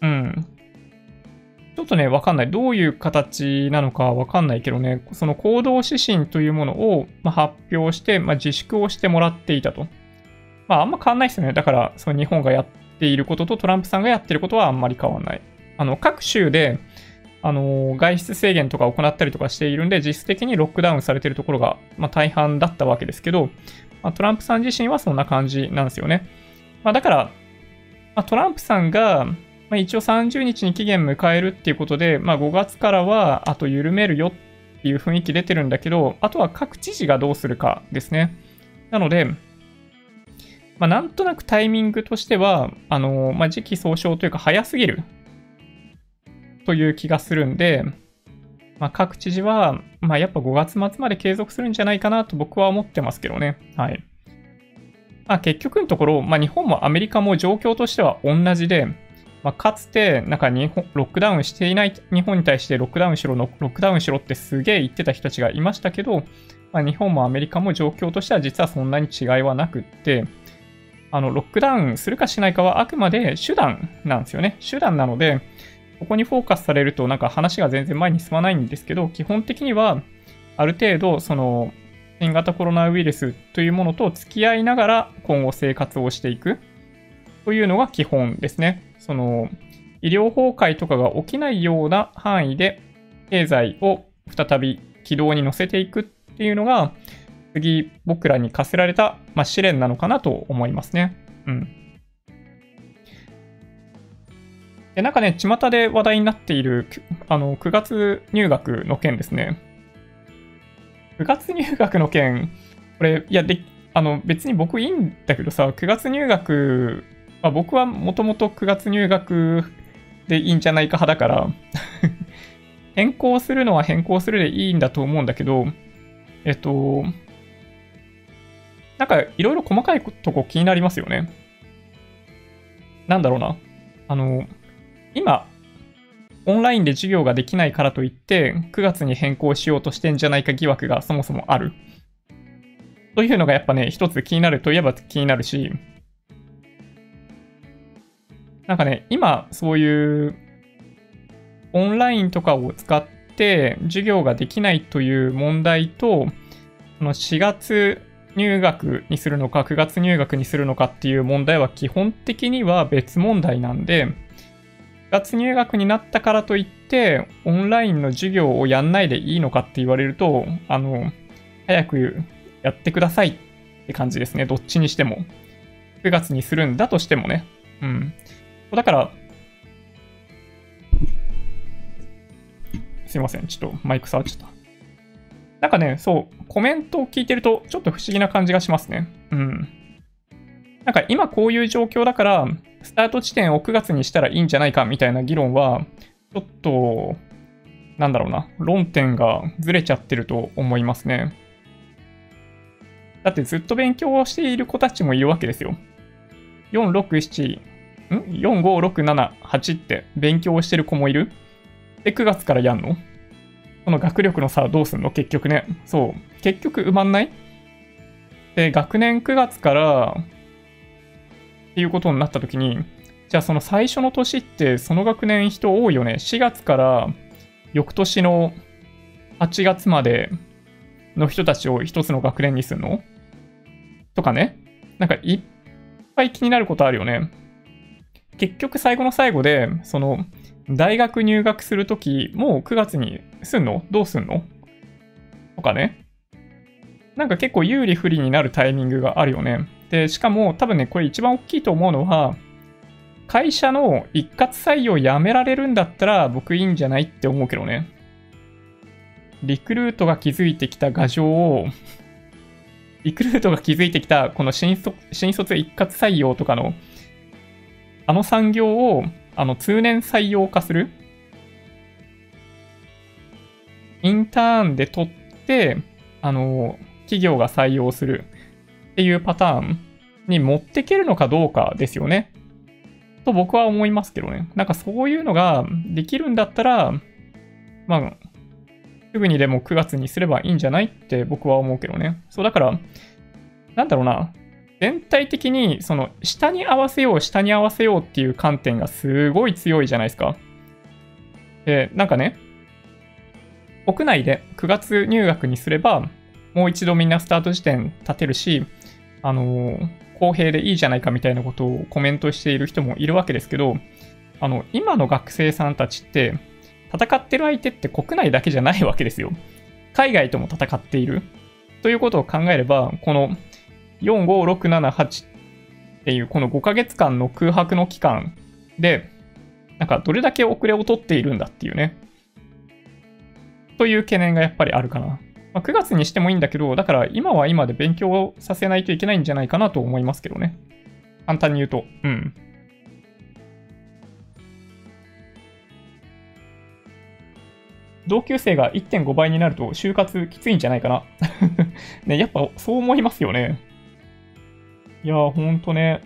Speaker 1: うん。ちょっとね、わかんない。どういう形なのかわかんないけどね、その行動指針というものを、ま発表して、ま自粛をしてもらっていたと。まあ、あんま変わんないですよね。だから、その日本がやっていることとトランプさんがやってることはあんまり変わんない。あの、各州で、あの、外出制限とか行ったりとかしているんで、実質的にロックダウンされているところが、まあ、大半だったわけですけど、まあ、トランプさん自身はそんな感じなんですよね。まあ、だから、ま、トランプさんが、まあ、一応30日に期限迎えるっていうことで、まあ、5月からはあと緩めるよっていう雰囲気出てるんだけど、あとは各知事がどうするかですね。なので、まあ、なんとなくタイミングとしては、あのまあ、時期尚早というか早すぎるという気がするんで、まあ、各知事は、まあ、やっぱ5月末まで継続するんじゃないかなと僕は思ってますけどね。はい。まあ、結局のところ、まあ、日本もアメリカも状況としては同じで、まあ、かつて、なんか日本、ロックダウンしていない日本に対してロックダウンしろ、ロックダウンしろってすげえ言ってた人たちがいましたけど、まあ、日本もアメリカも状況としては実はそんなに違いはなくって、あの、ロックダウンするかしないかはあくまで手段なんですよね。手段なので、ここにフォーカスされるとなんか話が全然前に進まないんですけど、基本的にはある程度、その、新型コロナウイルスというものと付き合いながら今後生活をしていくというのが基本ですね。その、医療崩壊とかが起きないような範囲で、経済を再び軌道に乗せていくっていうのが、次僕らに課せられた、まあ、試練なのかなと思いますね。うん。で、なんかね、巷で話題になっている、あの、9月入学の件ですね。9月入学の件、これ、いや、で、あの、別に僕いいんだけどさ、9月入学まあ、僕はもともと9月入学でいいんじゃないか派だから 変更するのは変更するでいいんだと思うんだけど、えっと、なんかいろいろ細かいとこ気になりますよね。なんだろうな。あの、今、オンラインで授業ができないからといって、9月に変更しようとしてんじゃないか疑惑がそもそもある。というのがやっぱね、一つ気になるといえば気になるし、なんかね、今、そういう、オンラインとかを使って授業ができないという問題と、その4月入学にするのか、9月入学にするのかっていう問題は基本的には別問題なんで、9月入学になったからといって、オンラインの授業をやんないでいいのかって言われると、あの、早くやってくださいって感じですね。どっちにしても。9月にするんだとしてもね。うん。だから、すいません。ちょっとマイク触っちゃった。なんかね、そう、コメントを聞いてると、ちょっと不思議な感じがしますね。うん。なんか今こういう状況だから、スタート地点を9月にしたらいいんじゃないかみたいな議論は、ちょっと、なんだろうな、論点がずれちゃってると思いますね。だってずっと勉強をしている子たちもいるわけですよ。4、6、7、ん ?4、5、6、7、8って勉強してる子もいる？で、9月からやんの？この学力の差はどうすんの？結局ね。そう。結局埋まんない？で、学年9月からっていうことになった時に、じゃあその最初の年ってその学年人多いよね？4月から翌年の8月までの人たちを一つの学年にするの？とかね。なんかいっぱい気になることあるよね。結局最後の最後で、その大学入学するとき、もう9月にすんの？どうすんの？とかね。なんか結構有利不利になるタイミングがあるよね。で、しかも多分ね、これ一番大きいと思うのは、会社の一括採用やめられるんだったら僕いいんじゃないって思うけどね。リクルートが築いてきた牙城をリクルートが築いてきたこの新卒新卒一括採用とかのあの産業をあの通年採用化する？インターンで取ってあの企業が採用するっていうパターンに持ってけるのかどうかですよね。と僕は思いますけどね。なんかそういうのができるんだったら、まあ、すぐにでも9月にすればいいんじゃないって僕は思うけどね。そうだから、なんだろうな。全体的に、その、下に合わせよう、下に合わせようっていう観点がすごい強いじゃないですか。で、なんかね、屋内で9月入学にすれば、もう一度みんなスタート時点立てるし、あの公平でいいじゃないかみたいなことをコメントしている人もいるわけですけど、あの、今の学生さんたちって、戦ってる相手って国内だけじゃないわけですよ。海外とも戦っている。ということを考えれば、この4、5、6、7、8っていうこの5ヶ月間の空白の期間で、なんかどれだけ遅れを取っているんだっていうね。という懸念がやっぱりあるかな。まあ、9月にしてもいいんだけど、だから今は今で勉強をさせないといけないんじゃないかなと思いますけどね。簡単に言うと。うん。同級生が1.5倍になると就活きついんじゃないかな。ね、やっぱそう思いますよね。いやー、ほんとね。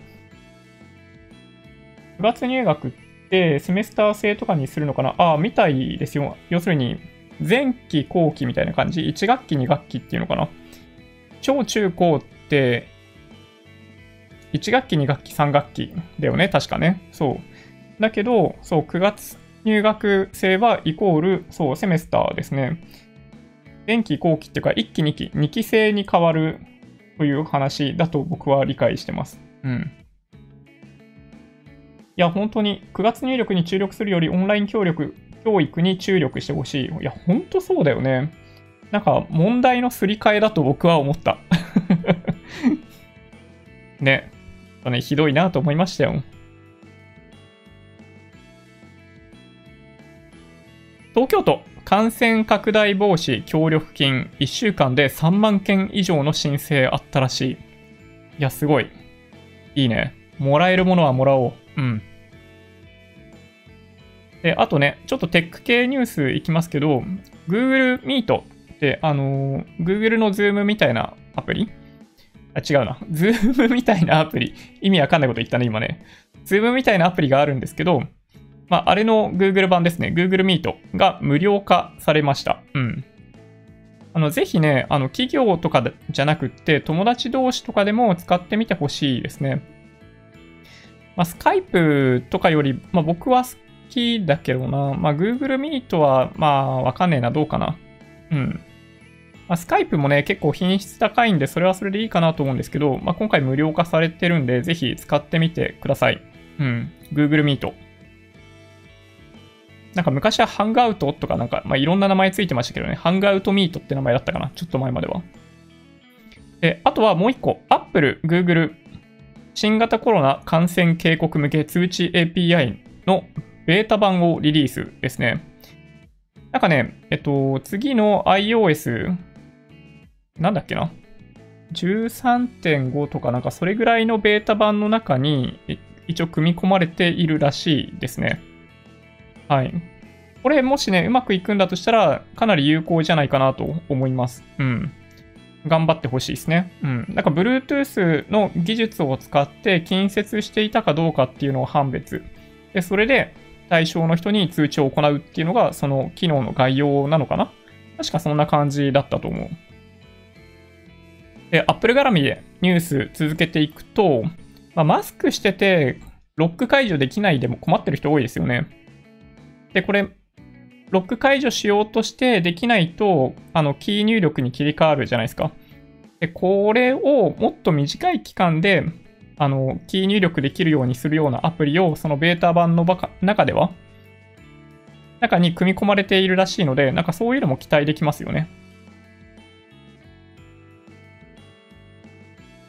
Speaker 1: 9月入学ってセメスター制とかにするのかな？ああ、みたいですよ。要するに、前期後期みたいな感じ ?1 学期2学期っていうのかな？小中高って、1学期2学期3学期だよね確かね。そう。だけど、そう、9月入学生はイコール、そう、セメスターですね。前期後期っていうか、1期2期、2期制に変わるという話だと僕は理解してます。うん。いや、本当に9月入力に注力するよりオンライン協力教育に注力してほしい。いや、ほんとそうだよね。なんか、問題のすり替えだと僕は思った。ね。ね、ひどいなと思いましたよ。東京都感染拡大防止協力金1週間で3万件以上の申請あったらしい。いや、すごい。いいね。もらえるものはもらおう。うん。で、あとね、ちょっとテック系ニュースいきますけど、Google Meet って、あのー、Google の Zoom みたいなアプリ？あ、違うな。Zoom みたいなアプリ。意味わかんないこと言ったね、今ね。Zoom みたいなアプリがあるんですけど、まあ、あれの Google 版ですね。Google Meet が無料化されました。うん。あの、ぜひね、あの、企業とかじゃなくって、友達同士とかでも使ってみてほしいですね。まあ、スカイプとかより、まあ、僕は好きだけどな。まあ、Google Meet は、まあ、わかんねえな。どうかな。うん。まあ、スカイプもね、結構品質高いんで、それはそれでいいかなと思うんですけど、まあ、今回無料化されてるんで、ぜひ使ってみてください。うん。Google Meet。なんか昔はハンガウトとかなんか、まあ、いろんな名前ついてましたけどね。ハンガウトミートって名前だったかな。ちょっと前までは。で、あとはもう一個。Apple、Google、新型コロナ感染警告向け通知 API のベータ版をリリースですね。なんかね、えっと、次の iOS、なんだっけな ?13.5 とかなんかそれぐらいのベータ版の中に一応組み込まれているらしいですね。はい。これもしね、うまくいくんだとしたらかなり有効じゃないかなと思います。うん。頑張ってほしいですね。うん。なんか Bluetooth の技術を使って近接していたかどうかっていうのを判別。で、それで対象の人に通知を行うっていうのが、その機能の概要なのかな？確かそんな感じだったと思う。で、Apple 絡みでニュース続けていくと、まあ、マスクしてて、ロック解除できないでも困ってる人多いですよね。で、これ、ロック解除しようとしてできないと、あの、キー入力に切り替わるじゃないですか。で、これをもっと短い期間で、あの、キー入力できるようにするようなアプリを、そのベータ版の中では、中に組み込まれているらしいので、なんかそういうのも期待できますよね。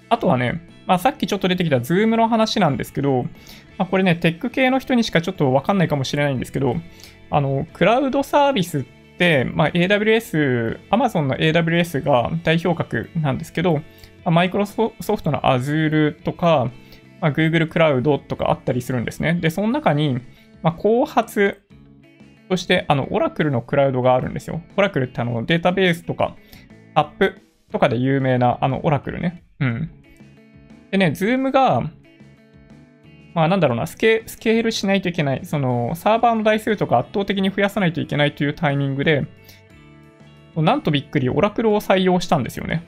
Speaker 1: あとはね、まあ、さっきちょっと出てきた Zoom の話なんですけど、まあ、これね、テック系の人にしかちょっとわかんないかもしれないんですけど、あの、クラウドサービスって、まあ、AWS、Amazon の AWS が代表格なんですけど、マイクロソフトの Azure とか、まあ、Google クラウドとかあったりするんですね。で、その中に、まあ、後発として、あの、Oracle のクラウドがあるんですよ。Oracle ってあの、データベースとか、アップとかで有名な、あの、Oracle ね。うん。でね、Zoom が、まあなんだろうな、スケスケールしないといけない。その、サーバーの台数とか圧倒的に増やさないといけないというタイミングで、なんとびっくり、オラクルを採用したんですよね。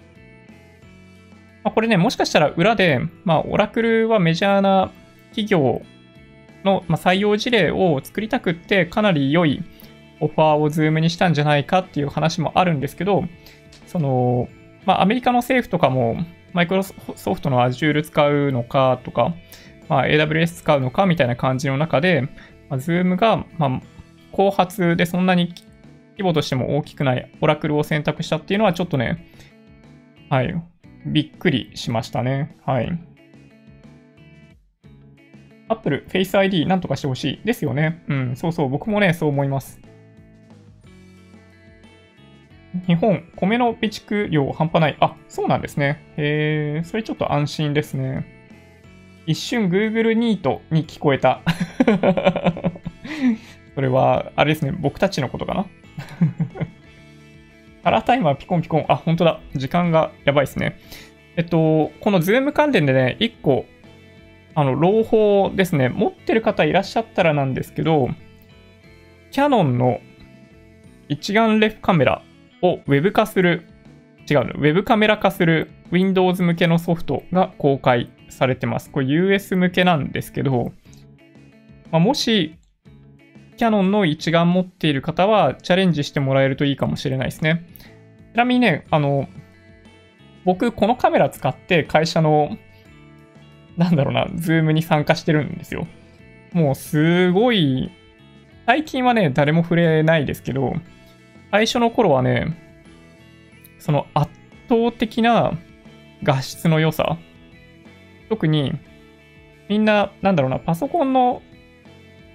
Speaker 1: まあ、これね、もしかしたら裏で、まあ、オラクルはメジャーな企業の、まあ、採用事例を作りたくって、かなり良いオファーを Zoom にしたんじゃないかっていう話もあるんですけど、その、まあ、アメリカの政府とかも、マイクロソフトの Azure 使うのかとか、まあ、AWS 使うのかみたいな感じの中で、まあ、Zoom が、まあ、後発でそんなに規模としても大きくないオラクルを選択したっていうのはちょっとね、はい、びっくりしましたね。はい。Apple Face ID なんとかしてほしいですよね。うん、そうそう、僕もね、そう思います。日本、米の備蓄量半端ない。あ、そうなんですね。へえ、それちょっと安心ですね。一瞬 Google Neat に聞こえた。それは、あれですね、僕たちのことかな？カラータイマーピコンピコン。あ、本当だ。時間がやばいですね。えっと、このズーム関連でね、一個、あの、朗報ですね。持ってる方いらっしゃったらなんですけど、キャノンの一眼レフカメラをウェブ化する、違うの、ウェブカメラ化する Windows 向けのソフトが公開されてます。これ US 向けなんですけど、まあ、もし、キャノンの一眼持っている方はチャレンジしてもらえるといいかもしれないですね。ちなみにね、あの、僕、このカメラ使って会社の、なんだろうな、 Zoom に参加してるんですよ。もうすごい、最近はね、誰も触れないですけど、最初の頃はね、その圧倒的な画質の良さ、特にみんな、なんだろうな、パソコンの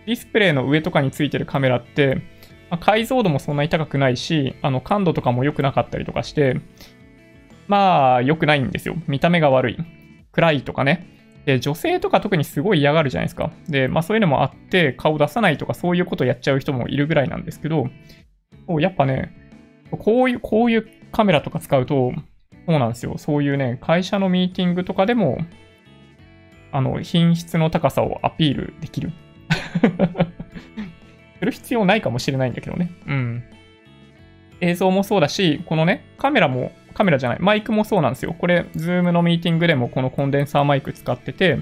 Speaker 1: ディスプレイの上とかについてるカメラって、まあ、解像度もそんなに高くないし、あの感度とかも良くなかったりとかして、まあ良くないんですよ。見た目が悪い。暗いとかね。で、女性とか特にすごい嫌がるじゃないですか。で、まあそういうのもあって、顔出さないとかそういうことやっちゃう人もいるぐらいなんですけど、やっぱね、こういう、こういうカメラとか使うと、そうなんですよ。そういうね、会社のミーティングとかでも、あの、品質の高さをアピールできる。する必要ないかもしれないんだけどね。うん。映像もそうだし、このね、カメラも、カメラじゃない、マイクもそうなんですよ。これ、 Zoom のミーティングでもこのコンデンサーマイク使ってて、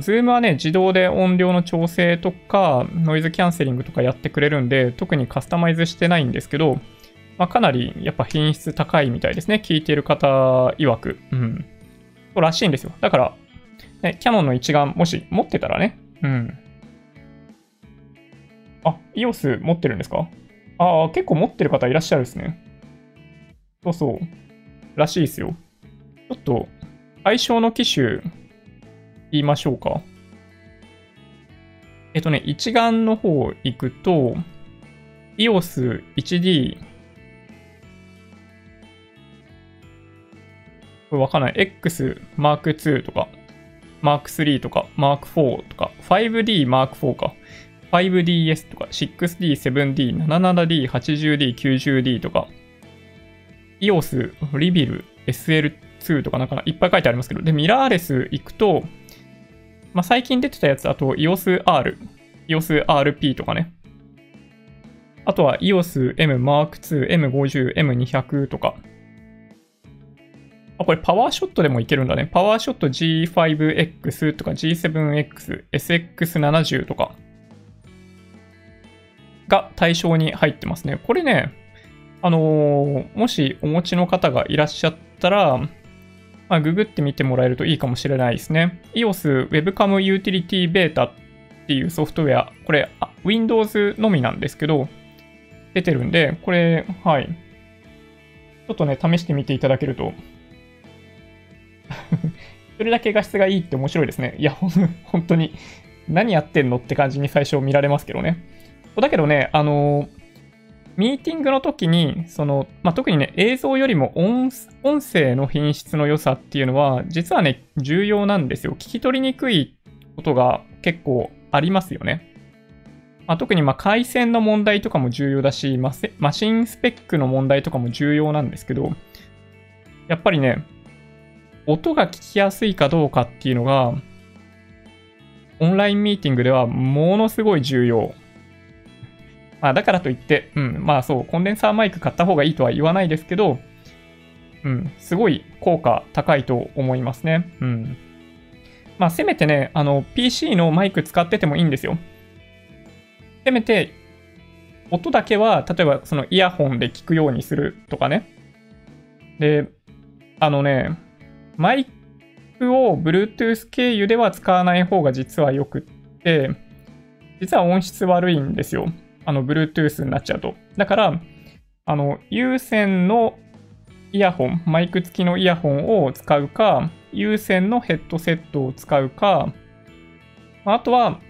Speaker 1: ズームはね、自動で音量の調整とか、ノイズキャンセリングとかやってくれるんで、特にカスタマイズしてないんですけど、まあ、かなりやっぱ品質高いみたいですね。聞いてる方曰く。うん。そうらしいんですよ。だから、ね、キャノンの一眼もし持ってたらね、うん。あ、EOS 持ってるんですか？ああ、結構持ってる方いらっしゃるですね。そうそう。らしいですよ。ちょっと、相性の機種、言いましょうか。えっとね、一眼の方行くと、EOS 1D、これわかんない。X Mark II とか、Mark III とか、Mark IV とか、5D Mark IV か。5DS とか 6D、7D、77D、80D、90D とか EOS、リビル、SL2 とかなんかいっぱい書いてありますけど、で、ミラーレス行くと、まあ、最近出てたやつ、あと EOS R、EOS RP とかね。あとは EOS M Mark II、M50、M200 とか。あ、これパワーショットでもいけるんだね。パワーショット G5X とか G7X、SX70 とかが対象に入ってますね。これね、あのー、もしお持ちの方がいらっしゃったら、まあ、ググってみてもらえるといいかもしれないですね。EOS Webcam Utility Beta っていうソフトウェア、これ Windows のみなんですけど、出てるんで、これ、はい。ちょっとね、試してみていただけるとそれだけ画質がいいって面白いですね。いや、本当に、何やってんのって感じに最初見られますけどね。だけどね、あのミーティングの時に、その、まあ、特にね、映像よりも音声の品質の良さっていうのは、実はね、重要なんですよ。聞き取りにくいことが結構ありますよね。まあ、特にま回線の問題とかも重要だし、マシンスペックの問題とかも重要なんですけど、やっぱりね、音が聞きやすいかどうかっていうのが、オンラインミーティングではものすごい重要。まあ、だからといって、うん、まあそう、コンデンサーマイク買った方がいいとは言わないですけど、うん、すごい効果高いと思いますね。うん。まあ、せめてね、あの、PC のマイク使っててもいいんですよ。せめて、音だけは、例えばそのイヤホンで聞くようにするとかね。で、あのね、マイクを Bluetooth 経由では使わない方が実はよくって、実は音質悪いんですよ。あの、Bluetooth になっちゃうと。だから、あの、有線のイヤホン、マイク付きのイヤホンを使うか、有線のヘッドセットを使うか、あとは、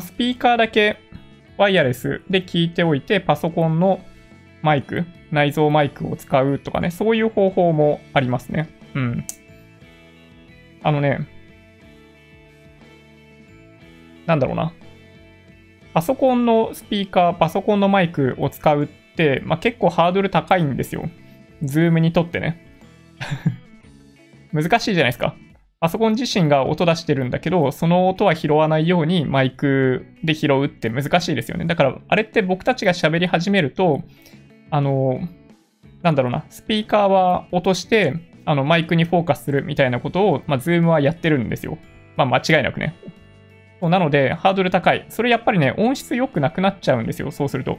Speaker 1: スピーカーだけワイヤレスで聞いておいて、パソコンのマイク、内蔵マイクを使うとかね、そういう方法もありますね。うん。あのね、なんだろうな。パソコンのスピーカー、パソコンのマイクを使うって、まあ、結構ハードル高いんですよ。 Zoom にとってね。難しいじゃないですか。パソコン自身が音出してるんだけど、その音は拾わないようにマイクで拾うって難しいですよね。だから、あれって僕たちが喋り始めると、あの、なんだろうな、スピーカーは落として、あの、マイクにフォーカスするみたいなことを、まあ、 Zoom はやってるんですよ。まあ、間違いなくね。なので、ハードル高い。それやっぱりね、音質良くなくなっちゃうんですよ、そうすると。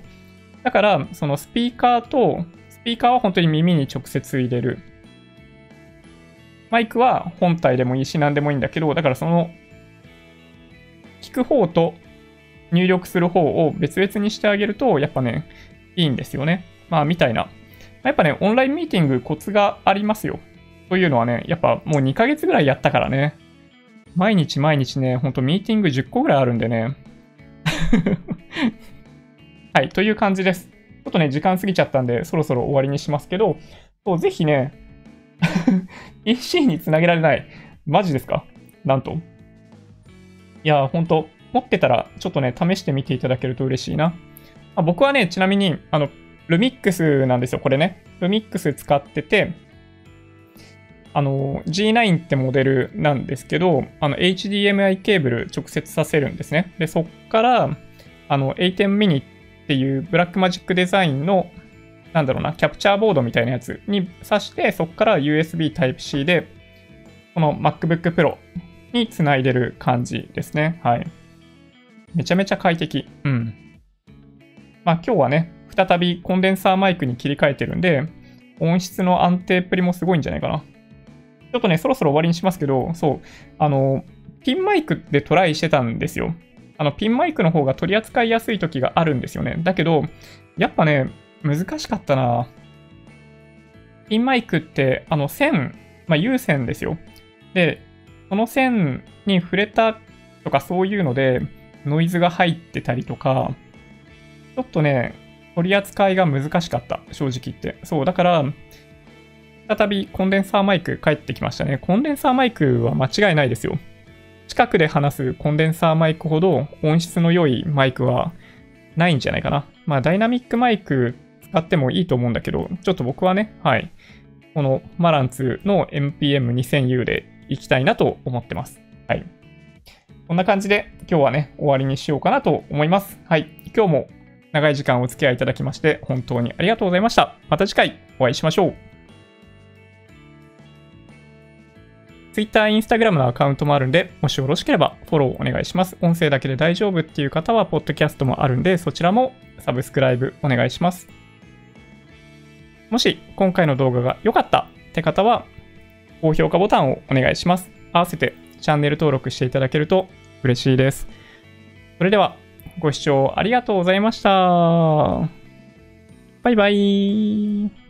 Speaker 1: だから、そのスピーカーと、スピーカーは本当に耳に直接入れる。マイクは本体でもいいし、何でもいいんだけど、だからその、聞く方と入力する方を別々にしてあげると、やっぱね、いいんですよね。まあ、みたいな。やっぱね、オンラインミーティングコツがありますよ。というのはね、やっぱもう2ヶ月ぐらいやったからね。毎日毎日ね、ほんとミーティング10個ぐらいあるんでね。はい、という感じです。ちょっとね、時間過ぎちゃったんで、そろそろ終わりにしますけど、そうぜひね、EC につなげられない。マジですか？なんと。いや、ほんと、持ってたら、ちょっとね、試してみていただけると嬉しいな。あ僕はね、ちなみに、あの、ルミックスなんですよ、これね。ルミックス使ってて、あの、G9 ってモデルなんですけど、あの、HDMI ケーブル直接させるんですね。で、そっから、あの、A10 mini っていうブラックマジックデザインの、なんだろうな、キャプチャーボードみたいなやつに挿して、そっから USB Type-C で、この MacBook Pro につないでる感じですね。はい。めちゃめちゃ快適。うん。まあ今日はね、再びコンデンサーマイクに切り替えてるんで、音質の安定っぷりもすごいんじゃないかな。ちょっとね、そろそろ終わりにしますけど、そう、あの、ピンマイクでトライしてたんですよ。あの、ピンマイクの方が取り扱いやすい時があるんですよね。だけど、やっぱね、難しかったな。ピンマイクって、あの、線、まあ、有線ですよ。で、その線に触れたとかそういうので、ノイズが入ってたりとか、ちょっとね、取り扱いが難しかった、正直言って。そう、だから、再びコンデンサーマイク帰ってきましたね。コンデンサーマイクは間違いないですよ。近くで話すコンデンサーマイクほど音質の良いマイクはないんじゃないかな。まあ、ダイナミックマイク使ってもいいと思うんだけど、ちょっと僕はね、はい。このマランツの MPM2000U でいきたいなと思ってます。はい。こんな感じで今日はね、終わりにしようかなと思います。はい。今日も長い時間お付き合いいただきまして本当にありがとうございました。また次回お会いしましょう。Twitter、Instagram のアカウントもあるんで、もしよろしければフォローお願いします。音声だけで大丈夫っていう方は、ポッドキャストもあるんで、そちらもサブスクライブお願いします。もし今回の動画が良かったって方は、高評価ボタンをお願いします。合わせてチャンネル登録していただけると嬉しいです。それでは、ご視聴ありがとうございました。バイバイ。